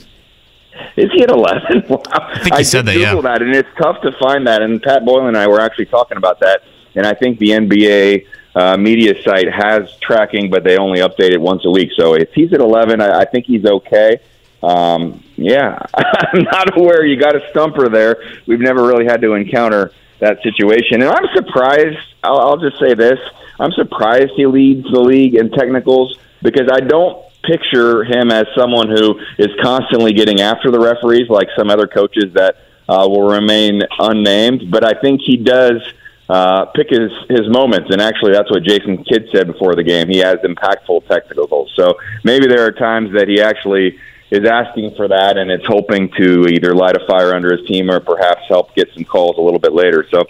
is he at 11? Wow. I think he said did that, yeah. Google that, and it's tough to find that. And Pat Boyle and I were actually talking about that, and I think the NBA uh, media site has tracking, but they only update it once a week. So if he's at 11, I, I think he's okay. Um, yeah, I'm not aware. You got a stumper there. We've never really had to encounter that situation, and I'm surprised. I'll, I'll just say this: I'm surprised he leads the league in technicals because I don't picture him as someone who is constantly getting after the referees like some other coaches that uh, will remain unnamed. But I think he does uh, pick his his moments, and actually, that's what Jason Kidd said before the game. He has impactful technicals, so maybe there are times that he actually is asking for that, and it's hoping to either light a fire under his team or perhaps help get some calls a little bit later. So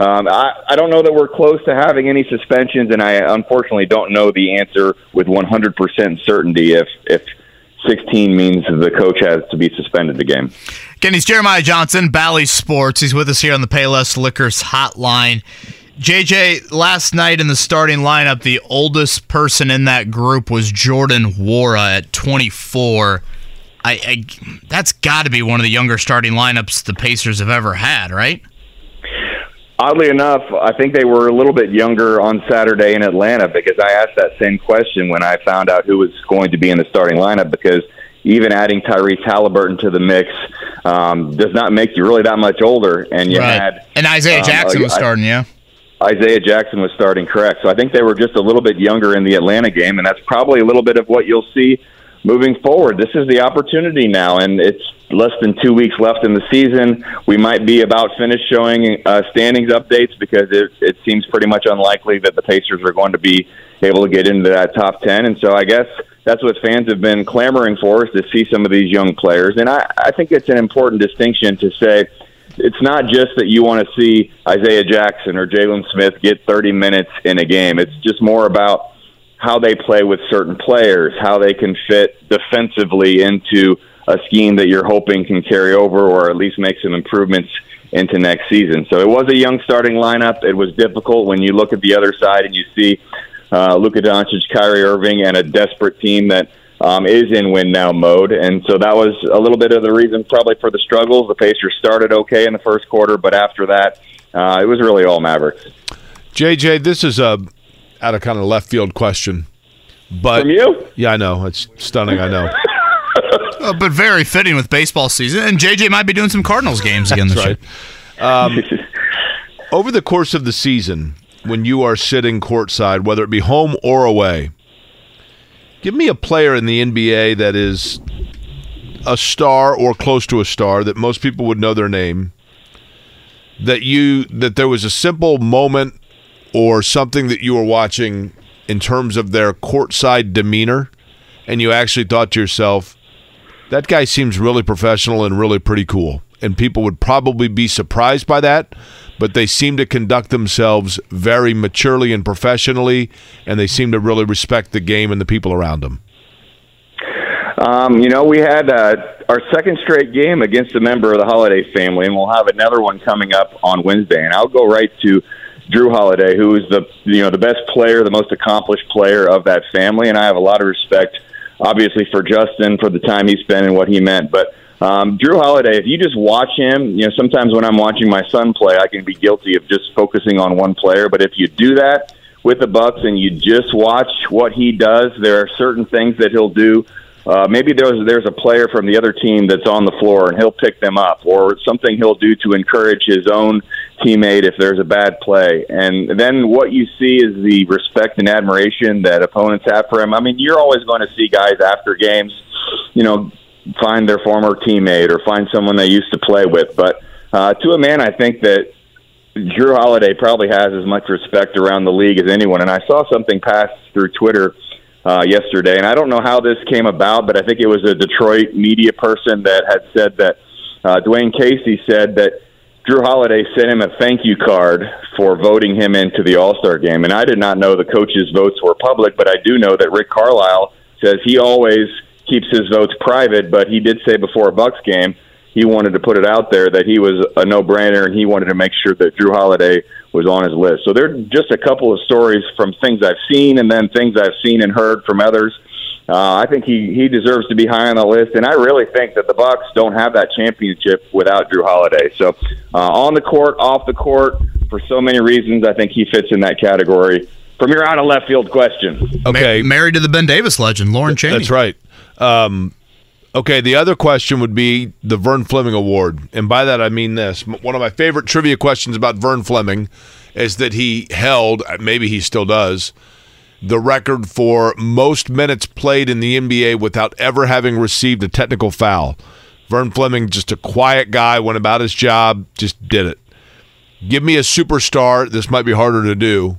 um, I, I don't know that we're close to having any suspensions, and I unfortunately don't know the answer with 100% certainty if if 16 means the coach has to be suspended the game. Kenny's Jeremiah Johnson, Bally Sports. He's with us here on the Payless Liquors hotline. JJ, last night in the starting lineup, the oldest person in that group was Jordan Nwora at 24. I, I that's got to be one of the younger starting lineups the Pacers have ever had, right? Oddly enough, I think they were a little bit younger on Saturday in Atlanta because I asked that same question when I found out who was going to be in the starting lineup because even adding Tyrese Halliburton to the mix um, does not make you really that much older. And you Right. had And Isaiah um, Jackson was starting, yeah. Isaiah Jackson was starting correct. So I think they were just a little bit younger in the Atlanta game, and that's probably a little bit of what you'll see moving forward. This is the opportunity now, and it's less than two weeks left in the season. We might be about finished showing uh, standings updates because it, it seems pretty much unlikely that the Pacers are going to be able to get into that top 10. And so I guess that's what fans have been clamoring for is to see some of these young players. And I, I think it's an important distinction to say it's not just that you want to see Isaiah Jackson or Jalen Smith get 30 minutes in a game. It's just more about how they play with certain players, how they can fit defensively into a scheme that you're hoping can carry over or at least make some improvements into next season. So it was a young starting lineup. It was difficult when you look at the other side and you see uh, Luka Doncic, Kyrie Irving, and a desperate team that um, is in win now mode. And so that was a little bit of the reason probably for the struggles. The Pacers started okay in the first quarter, but after that, uh, it was really all Mavericks. JJ, this is a out of kind of left field question, but From you? yeah, I know it's stunning. I know. Uh, but very fitting with baseball season. And JJ might be doing some Cardinals games again this That's year. right. Um, over the course of the season, when you are sitting courtside, whether it be home or away, give me a player in the NBA that is a star or close to a star that most people would know their name. That you that there was a simple moment or something that you were watching in terms of their courtside demeanor, and you actually thought to yourself, that guy seems really professional and really pretty cool. And people would probably be surprised by that, but they seem to conduct themselves very maturely and professionally, and they seem to really respect the game and the people around them. Um, you know, we had uh, our second straight game against a member of the Holiday family, and we'll have another one coming up on Wednesday. And I'll go right to Jrue Holiday, who is the you know the best player, the most accomplished player of that family, and I have a lot of respect, obviously, for Justin for the time he spent and what he meant. But um, Jrue Holiday, if you just watch him, you know, sometimes when I'm watching my son play, I can be guilty of just focusing on one player. But if you do that with the Bucks and you just watch what he does, there are certain things that he'll do. Uh, maybe there's there's a player from the other team that's on the floor and he'll pick them up, or something he'll do to encourage his own teammate if there's a bad play. And then what you see is the respect and admiration that opponents have for him. I mean, you're always going to see guys after games, you know, find their former teammate or find someone they used to play with. But uh, to a man, I think that Jrue Holiday probably has as much respect around the league as anyone. And I saw something pass through Twitter uh, yesterday, and I don't know how this came about, but I think it was a Detroit media person that had said that uh, Dwane Casey said that Jrue Holiday sent him a thank you card for voting him into the All Star game, and I did not know the coaches' votes were public, but I do know that Rick Carlisle says he always keeps his votes private, but he did say before a Bucks game he wanted to put it out there that he was a no-brainer and he wanted to make sure that Jrue Holiday was on his list. So there are just a couple of stories from things I've seen and then things I've seen and heard from others. Uh, I think he he deserves to be high on the list, and I really think that the Bucks don't have that championship without Jrue Holiday. So uh, on the court, off the court, for so many reasons, I think he fits in that category. From your out of left field question, Okay. Ma- married to the Ben Davis legend, Lauren Cheney. That's right. Um, okay, the other question would be the Vern Fleming Award. And by that, I mean this. One of my favorite trivia questions about Vern Fleming is that he held, uh, maybe he still does, the record for most minutes played in the NBA without ever having received a technical foul. Vern Fleming, just a quiet guy, went about his job, just did it. Give me a superstar. This might be harder to do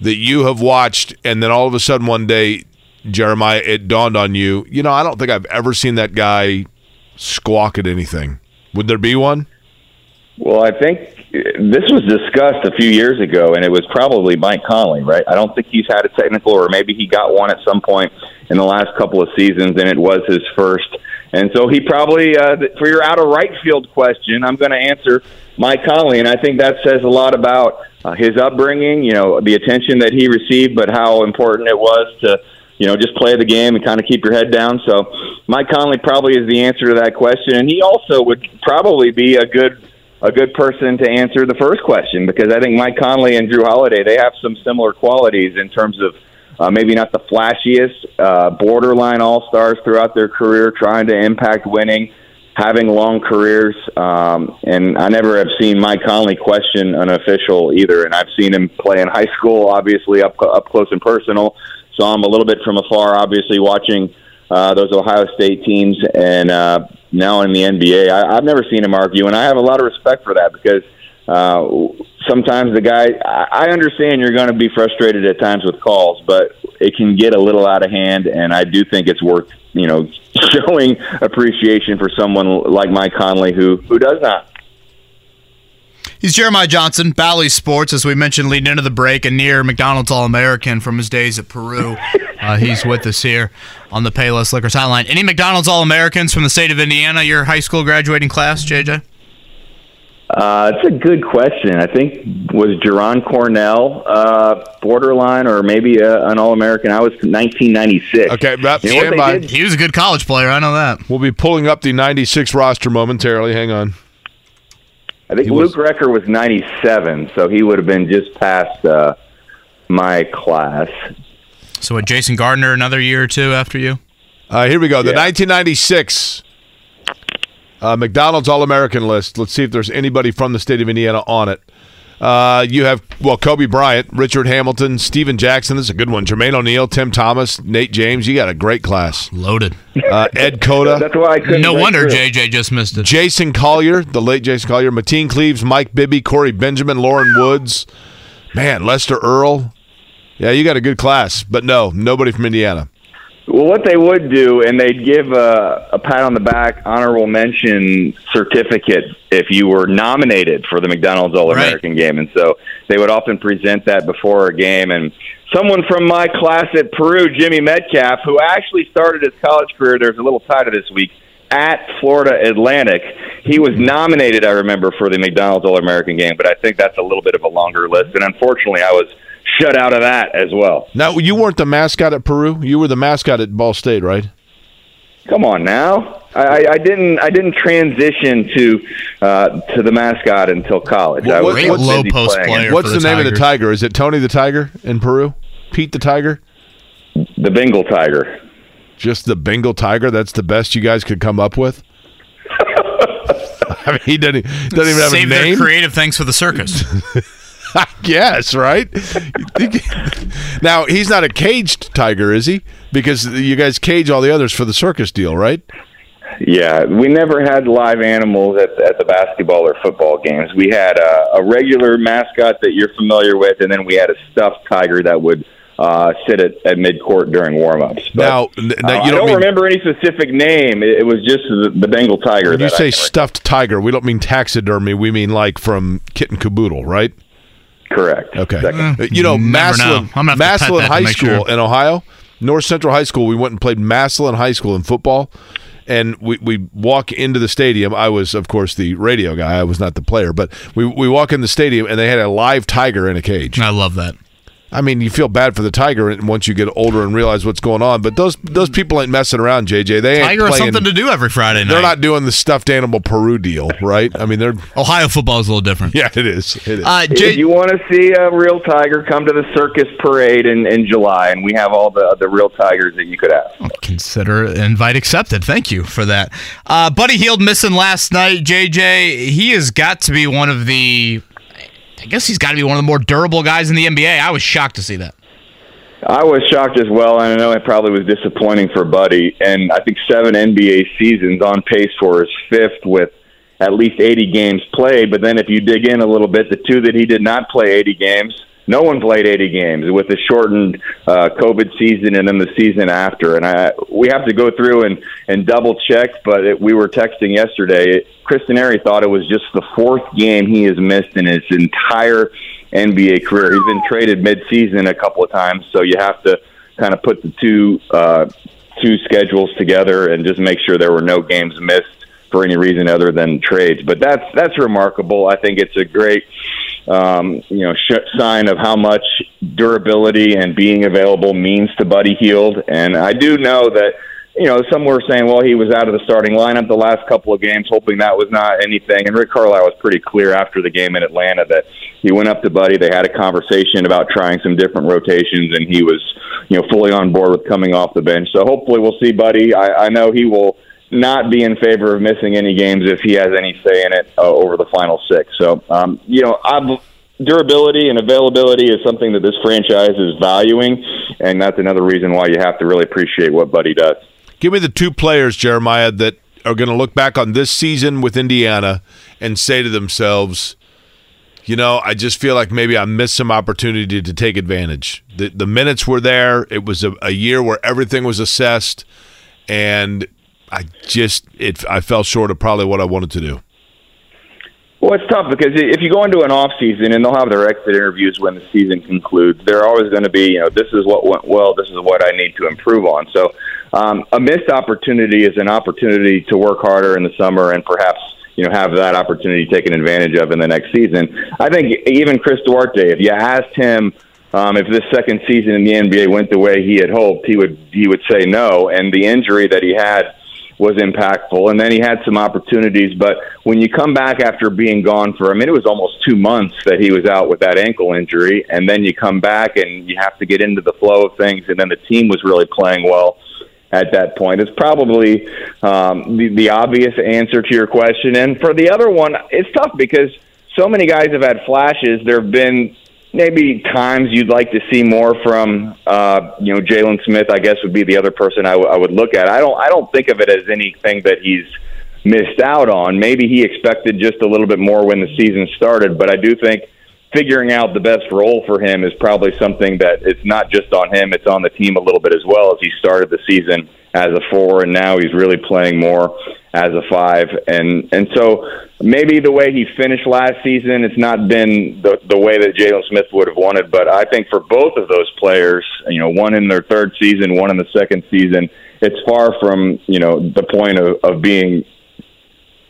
that you have watched, and then all of a sudden one day, Jeremiah, it dawned on you. You know, I don't think I've ever seen that guy squawk at anything. Would there be one? Well, I think this was discussed a few years ago, and it was probably Mike Conley, right? I don't think he's had a technical, or maybe he got one at some point in the last couple of seasons, and it was his first. And so he probably, uh, for your out of right field question, I'm going to answer Mike Conley, and I think that says a lot about uh, his upbringing, you know, the attention that he received, but how important it was to, you know, just play the game and kind of keep your head down. So Mike Conley probably is the answer to that question, and he also would probably be a good a good person to answer the first question because I think Mike Conley and Jrue Holiday they have some similar qualities in terms of uh, maybe not the flashiest, uh, borderline all stars throughout their career, trying to impact winning, having long careers. Um, and I never have seen Mike Conley question an official either. And I've seen him play in high school, obviously up up close and personal. Saw him a little bit from afar, obviously watching uh, those Ohio State teams, and uh, now in the NBA. I, I've never seen him argue, and I have a lot of respect for that because uh, sometimes the guy. I I understand you're going to be frustrated at times with calls, but it can get a little out of hand, and I do think it's worth you know showing appreciation for someone like Mike Conley who who does not. He's Jeremiah Johnson, Bally Sports, as we mentioned leading into the break, and near McDonald's All American from his days at Peru. Uh, he's with us here on the Payless Liquors Hotline. Any McDonald's All Americans from the state of Indiana, your high school graduating class, JJ? Uh, it's a good question. I think was Jerron Cornell uh, borderline or maybe uh an All American. I was 1996. Okay, Rep, You know stand by. did? He was a good college player. I know that. We'll be pulling up the 96 roster momentarily. Hang on. I think He was- Luke Recker was 97, so he would have been just past uh, my class. So, what, Jason Gardner another year or two after you? Uh, here we go. The Yeah. 1996 uh, McDonald's All American list. Let's see if there's anybody from the state of Indiana on it. Uh, you have, well, Kobe Bryant, Richard Hamilton, Stephen Jackson. This is a good one. Jermaine O'Neal, Tim Thomas, Nate James. You got a great class. Loaded. Uh, Ed Cota, That's why I couldn't. No wonder through. JJ just missed it. Jason Collier, the late Jason Collier, Mateen Cleaves, Mike Bibby, Corey Benjamin, Loren Woods. Man, Lester Earl. Yeah, you got a good class, but no, nobody from Indiana. Well, what they would do, and they'd give a, a pat on the back, honorable mention certificate if you were nominated for the McDonald's All American game, and so they would often present that before a game. And someone from my class at Peru, Jimmy Metcalf, who actually started his college career, there's a little tie to this week at Florida Atlantic. He was nominated, I remember, for the McDonald's All American game, but I think that's a little bit of a longer list. And unfortunately, I was shut out of that as well. Now, you weren't the mascot at Peru. You were the mascot at Ball State, right? Come on now. I, I- I didn't. I didn't transition to uh, to the mascot until college. I was Great low post playing. player. What's for the, the name of the tiger? Is it Tony the Tiger in Peru? Pete the Tiger? The Bengal Tiger. Just the Bengal Tiger? That's the best you guys could come up with? I mean, he doesn't, doesn't even have Save a their name. creative things for the circus. I guess, right? Now, he's not a caged tiger, is he? Because you guys cage all the others for the circus deal, right? Yeah, we never had live animals at, at the basketball or football games. We had a, a regular mascot that you're familiar with, and then we had a stuffed tiger that would uh, sit at, at midcourt during warmups. But, Now, n- uh, you I don't don't mean- remember any specific name. It, it was just the, the Bengal tiger. When you say stuffed tiger, we don't mean taxidermy. We mean like from Kitten Caboodle, right? Correct. Okay. Second. Uh, you know, Never know. Massillon, I'm gonna have to pet Massillon High School sure. in Ohio, North Central High School. We went and played Massillon High School in football, and we, we walk into the stadium. I was, of course, the radio guy. I was not the player, but we we walk in the stadium, and they had a live tiger in a cage. I love that. I mean, you feel bad for the tiger once you get older and realize what's going on. But those those people ain't messing around, JJ. They ain't Tiger has playing- something to do every Friday night. They're not doing the stuffed animal Peru deal, right? I mean, they're Ohio football is a little different. yeah, it is. It is. Uh, If you want to see a real tiger, come to the circus parade in, in July, and we have all the the real tigers that you could have. consider invite accepted. Thank you for that. Uh, Buddy Hield missing last night. JJ, he has got to be one of the. I guess he's got to be one of the more durable guys in the NBA. I was shocked to see that. I was shocked as well, and I know it probably was disappointing for Buddy. And I think seven NBA seasons on pace for his fifth with at least 80 games played. But then if you dig in a little bit, the two that he did not play 80 games, no one played 80 games with the shortened uh, COVID season and then the season after. And I, we have to go through and, and double check, but it, we were texting yesterday. Kristen Airy thought it was just the fourth game he has missed in his entire NBA career. He's been traded mid-season a couple of times, so you have to kind of put the two uh, two schedules together and just make sure there were no games missed for any reason other than trades. But that's that's remarkable. I think it's a great um, you know sh- sign of how much durability and being available means to Buddy Hield. And I do know that you know, some were saying, well, he was out of the starting lineup the last couple of games, hoping that was not anything. And Rick Carlisle was pretty clear after the game in Atlanta that he went up to Buddy. They had a conversation about trying some different rotations, and he was, you know, fully on board with coming off the bench. So hopefully we'll see Buddy. I, I know he will not be in favor of missing any games if he has any say in it uh, over the final six. So, um, you know, I've durability and availability is something that this franchise is valuing, and that's another reason why you have to really appreciate what Buddy does. Give me the two players, Jeremiah, that are going to look back on this season with Indiana and say to themselves, you know, I just feel like maybe I missed some opportunity to take advantage. The the minutes were there. It was a, a year where everything was assessed, and I just it I fell short of probably what I wanted to do. Well, it's tough because if you go into an off season and they'll have their exit interviews when the season concludes, they're always going to be, you know, this is what went well, this is what I need to improve on. So, um, a missed opportunity is an opportunity to work harder in the summer and perhaps, you know, have that opportunity taken advantage of in the next season. I think even Chris Duarte, if you asked him um, if this second season in the NBA went the way he had hoped, he would he would say no. And the injury that he had was impactful. And then he had some opportunities. But when you come back after being gone for, I mean, it was almost two months that he was out with that ankle injury. And then you come back and you have to get into the flow of things. And then the team was really playing well at that point. It's probably um, the, the obvious answer to your question. And for the other one, it's tough because so many guys have had flashes. There have been maybe times you'd like to see more from uh, you know Jalen Smith. I guess would be the other person I, w- I would look at. I don't I don't think of it as anything that he's missed out on. Maybe he expected just a little bit more when the season started, but I do think figuring out the best role for him is probably something that it's not just on him; it's on the team a little bit as well. As he started the season as a four, and now he's really playing more as a five, and and so maybe the way he finished last season, it's not been the the way that Jalen Smith would have wanted. But I think for both of those players, you know, one in their third season, one in the second season, it's far from you know the point of, of being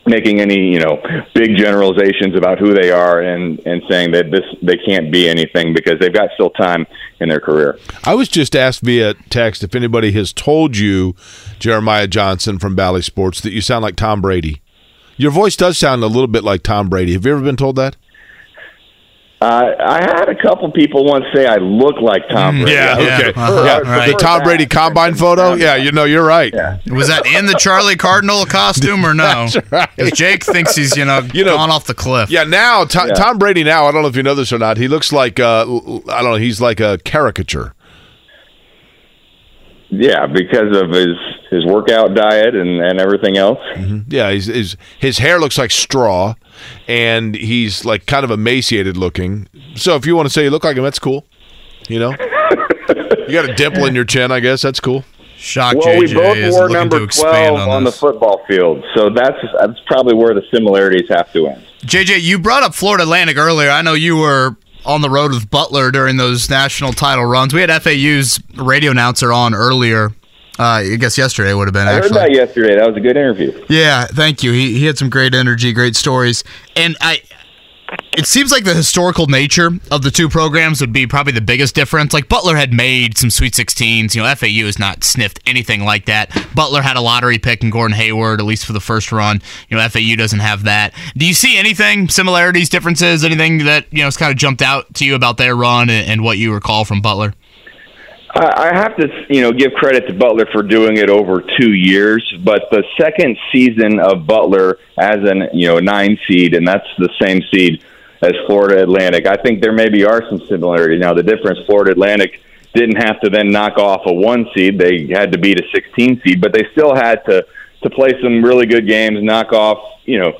making any you know big generalizations about who they are and and saying that this they can't be anything because they've got still time in their career. I was just asked via text if anybody has told you, Jeremiah Johnson from Bally Sports, that you sound like Tom Brady. Your voice does sound a little bit like Tom Brady. Have you ever been told that? Uh, I had a couple people once say I look like Tom Brady. Yeah, I was okay. prefer- yeah, I would the Tom. Brady combine photo. Yeah, you know, you're right. Yeah. Was that in the Charlie Cardinal costume or no? That's right. 'Cause Jake thinks he's you know, You know- gone off the cliff. Yeah, now Tom, Yeah. Tom Brady. Now I don't know if you know this or not. He looks like uh, l- I don't know. He's like a caricature. Yeah, because of his his workout diet and, and everything else. Yeah, he's, his his hair looks like straw, and he's like kind of emaciated looking. So if you want to say you look like him, that's cool. You know. You got a dimple in your chin, I guess. That's cool. Shock well, we JJ both is wore looking number to expand 12 on, on, the football field, so that's that's probably where the similarities have to end. JJ, you brought up Florida Atlantic earlier. I know you were on the road with Butler during those national title runs. We had FAU's radio announcer on earlier. Uh, I guess yesterday would have been I heard actually. that yesterday. That was a good interview. Yeah, thank you. He, he had some great energy, great stories, and I. It seems like the historical nature of the two programs would be probably the biggest difference. Like Butler had made some Sweet 16s. You know, FAU has not sniffed anything like that. Butler had a lottery pick in Gordon Hayward, at least for the first run. You know, FAU doesn't have that. Do you see anything, similarities, differences, anything that you know has kind of jumped out to you about their run and, and what you recall from Butler? I have to, you know, give credit to Butler for doing it over two years. But the second season of Butler as an, you know, nine seed, and that's the same seed as Florida Atlantic. I think there maybe are some similarities. Now, the difference: Florida Atlantic didn't have to then knock off a one seed; they had to beat a 16 seed, but they still had to to play some really good games, knock off, you know,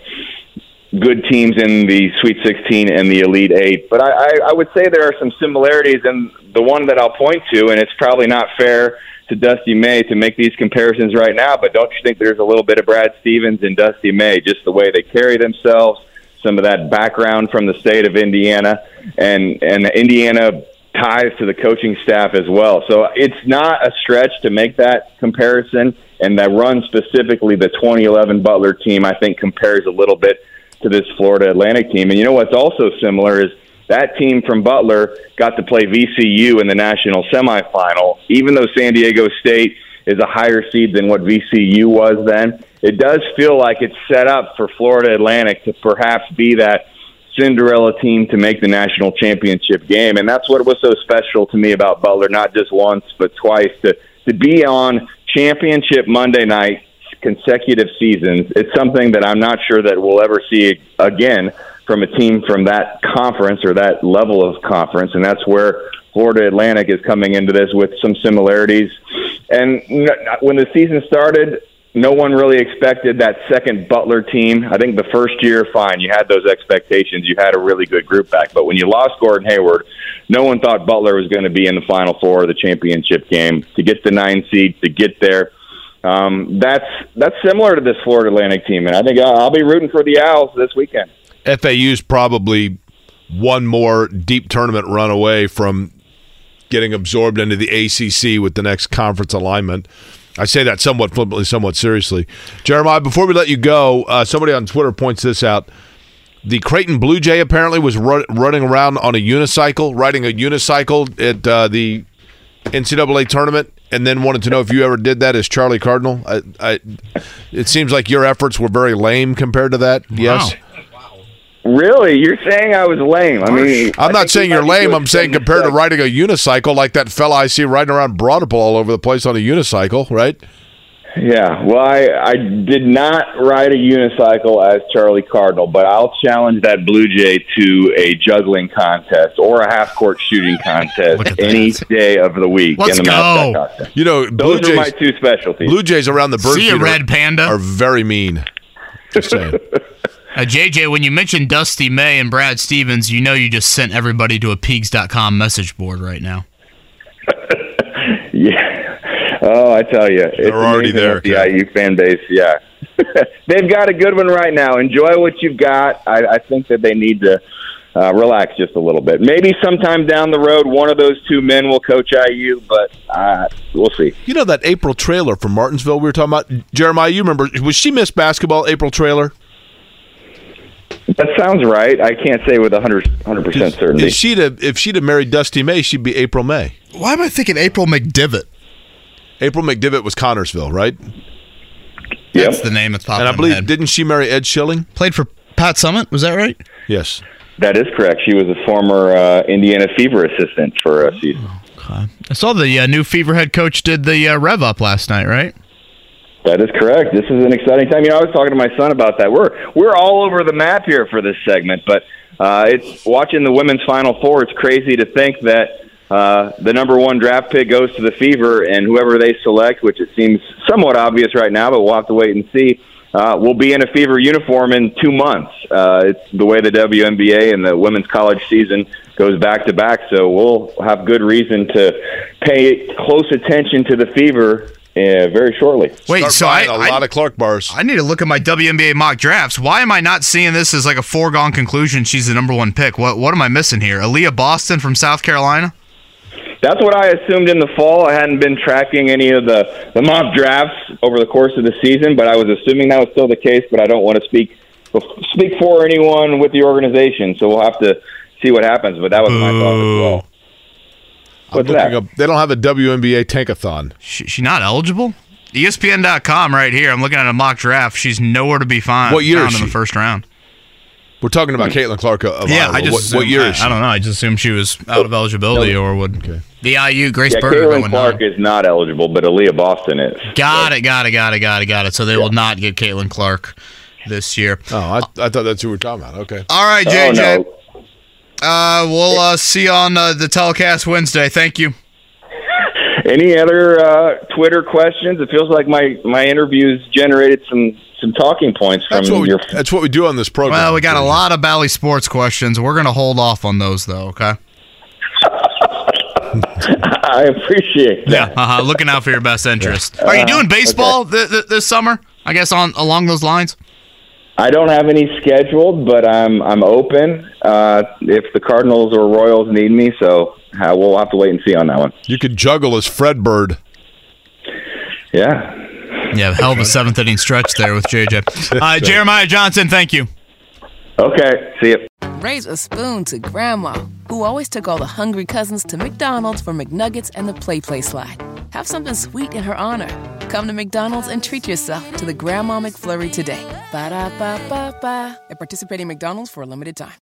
good teams in the Sweet 16 and the Elite Eight. But I, I, I would say there are some similarities, and the one that I'll point to, and it's probably not fair to Dusty May to make these comparisons right now, but don't you think there's a little bit of Brad Stevens and Dusty May, just the way they carry themselves, some of that background from the state of Indiana, and and Indiana ties to the coaching staff as well. So it's not a stretch to make that comparison. And that run specifically, the 2011 Butler team, I think compares a little bit to this Florida Atlantic team. And you know what's also similar is that team from Butler got to play VCU in the national semifinal. Even though San Diego State is a higher seed than what VCU was then, it does feel like it's set up for Florida Atlantic to perhaps be that Cinderella team to make the national championship game. And that's what was so special to me about Butler, not just once, but twice, to, to be on championship Monday night consecutive seasons. It's something that I'm not sure that we'll ever see again from a team from that conference or that level of conference. And that's where Florida Atlantic is coming into this with some similarities. And when the season started, no one really expected that second Butler team. I think the first year, fine, you had those expectations. You had a really good group back. But when you lost Gordon Hayward, no one thought Butler was going to be in the Final Four of the championship game. To get the nine seed, to get there, um, that's that's similar to this Florida Atlantic team. And I think I'll, I'll be rooting for the Owls this weekend. FAU's probably one more deep tournament run away from getting absorbed into the ACC with the next conference alignment. I say that somewhat flippantly, somewhat seriously. Jeremiah, before we let you go, uh, somebody on Twitter points this out. The Creighton Blue Jay apparently was ru- running around on a unicycle, riding a unicycle at uh, the NCAA tournament, and then wanted to know if you ever did that as Charlie Cardinal. I, I, it seems like your efforts were very lame compared to that. Yes. Really, you're saying I was lame? I mean, I'm I not saying you're lame. I'm saying compared to riding a unicycle, like that fella I see riding around Broad Ripple all over the place on a unicycle, right? Yeah, well, I, I did not ride a unicycle as Charlie Cardinal, but I'll challenge that Blue Jay to a juggling contest or a half court shooting contest any day of the week Let's in the go. Mount contest. You know, Blue Those are my two specialties. Blue Jays around the bird See ya, feeder Red Panda. are very mean. Just saying. Uh, JJ, when you mentioned Dusty May and Brad Stevens, you know you just sent everybody to a Peegs.com message board right now. Yeah. Oh, I tell you, it's already there, The Ken. IU fan base, yeah, they've got a good one right now. Enjoy what you've got. I, I think that they need to uh, relax just a little bit. Maybe sometime down the road, one of those two men will coach IU, but uh, we'll see. You know that April Traylor from Martinsville we were talking about? Jeremiah, you remember, was she Miss Basketball, April Traylor? That sounds right. I can't say with 100 percent certainty. If she'd, have, if she'd have married Dusty May, she'd be April May. Why am I thinking April McDivitt? April McDivitt was Connersville, right? Yep. That's the name that's popping And I in my believe, head. didn't she marry Ed Schilling? Played for Pat Summitt, was that right? Yes. That is correct. She was a former uh, Indiana Fever assistant for a season. I saw the uh, new Fever head coach did the uh, rev up last night, right? That is correct. This is an exciting time. You know, I was talking to my son about that. We're we're all over the map here for this segment, but uh, it's watching the women's Final Four. It's crazy to think that uh, the number one draft pick goes to the Fever, and whoever they select, which it seems somewhat obvious right now, but we'll have to wait and see. uh, will be in a Fever uniform in two months. Uh, it's the way the WNBA and the women's college season goes back to back, so we'll have good reason to pay close attention to the Fever uh, very shortly. Wait, Start so I, buying a I lot of Clark bars. I need to look at my WNBA mock drafts. Why am I not seeing this as like a foregone conclusion? She's the number one pick. What what am I missing here? Aaliyah Boston from South Carolina. That's what I assumed in the fall. I hadn't been tracking any of the, the mock drafts over the course of the season, but I was assuming that was still the case. But I don't want to speak speak for anyone with the organization, so we'll have to see what happens. But that was my thought as well. I'm What's that? up. They don't have a WNBA tankathon. She, she not eligible. ESPN.com right here. I'm looking at a mock draft. She's nowhere to be found. What year is found in the first round? We're talking about Caitlin Clark of of Yeah, Iowa. I just what, assumed, what year I, is she? I don't know. I just assumed she was out of eligibility or would. The IU Grace Yeah, Berger Caitlin going Clark nine. is not eligible, but Aliyah Boston is. Got it. Got it. Got it. Got it. Got it. So they will not get Caitlin Clark this year. Oh, I, I thought that's who we're talking about. Okay. All right, Oh, no. Uh, we'll uh, see you on uh, the telecast Wednesday. Thank you. Any other uh, Twitter questions? It feels like my, my interviews generated some, some talking points from That's what we, your. that's what we do on this program. Well, we got a lot of Bally Sports questions. We're going to hold off on those, though, okay? I appreciate Yeah. Uh-huh. Looking out for your best interest. Are you Uh, doing baseball th- th- this summer? I guess on along those lines? I don't have any scheduled, but I'm I'm open uh, if the Cardinals or Royals need me. So uh, we'll have to wait and see on that one. You could juggle as Fred Bird. Yeah. Yeah, hell of a seventh inning stretch there with JJ. Uh, Jeremiah Johnson, thank you. Okay. See you. Raise a spoon to Grandma, who always took all the hungry cousins to McDonald's for McNuggets and the Play Play slide. Have something sweet in her honor. Come to McDonald's and treat yourself to the Grandma McFlurry today. Ba da ba ba ba. At participating McDonald's for a limited time.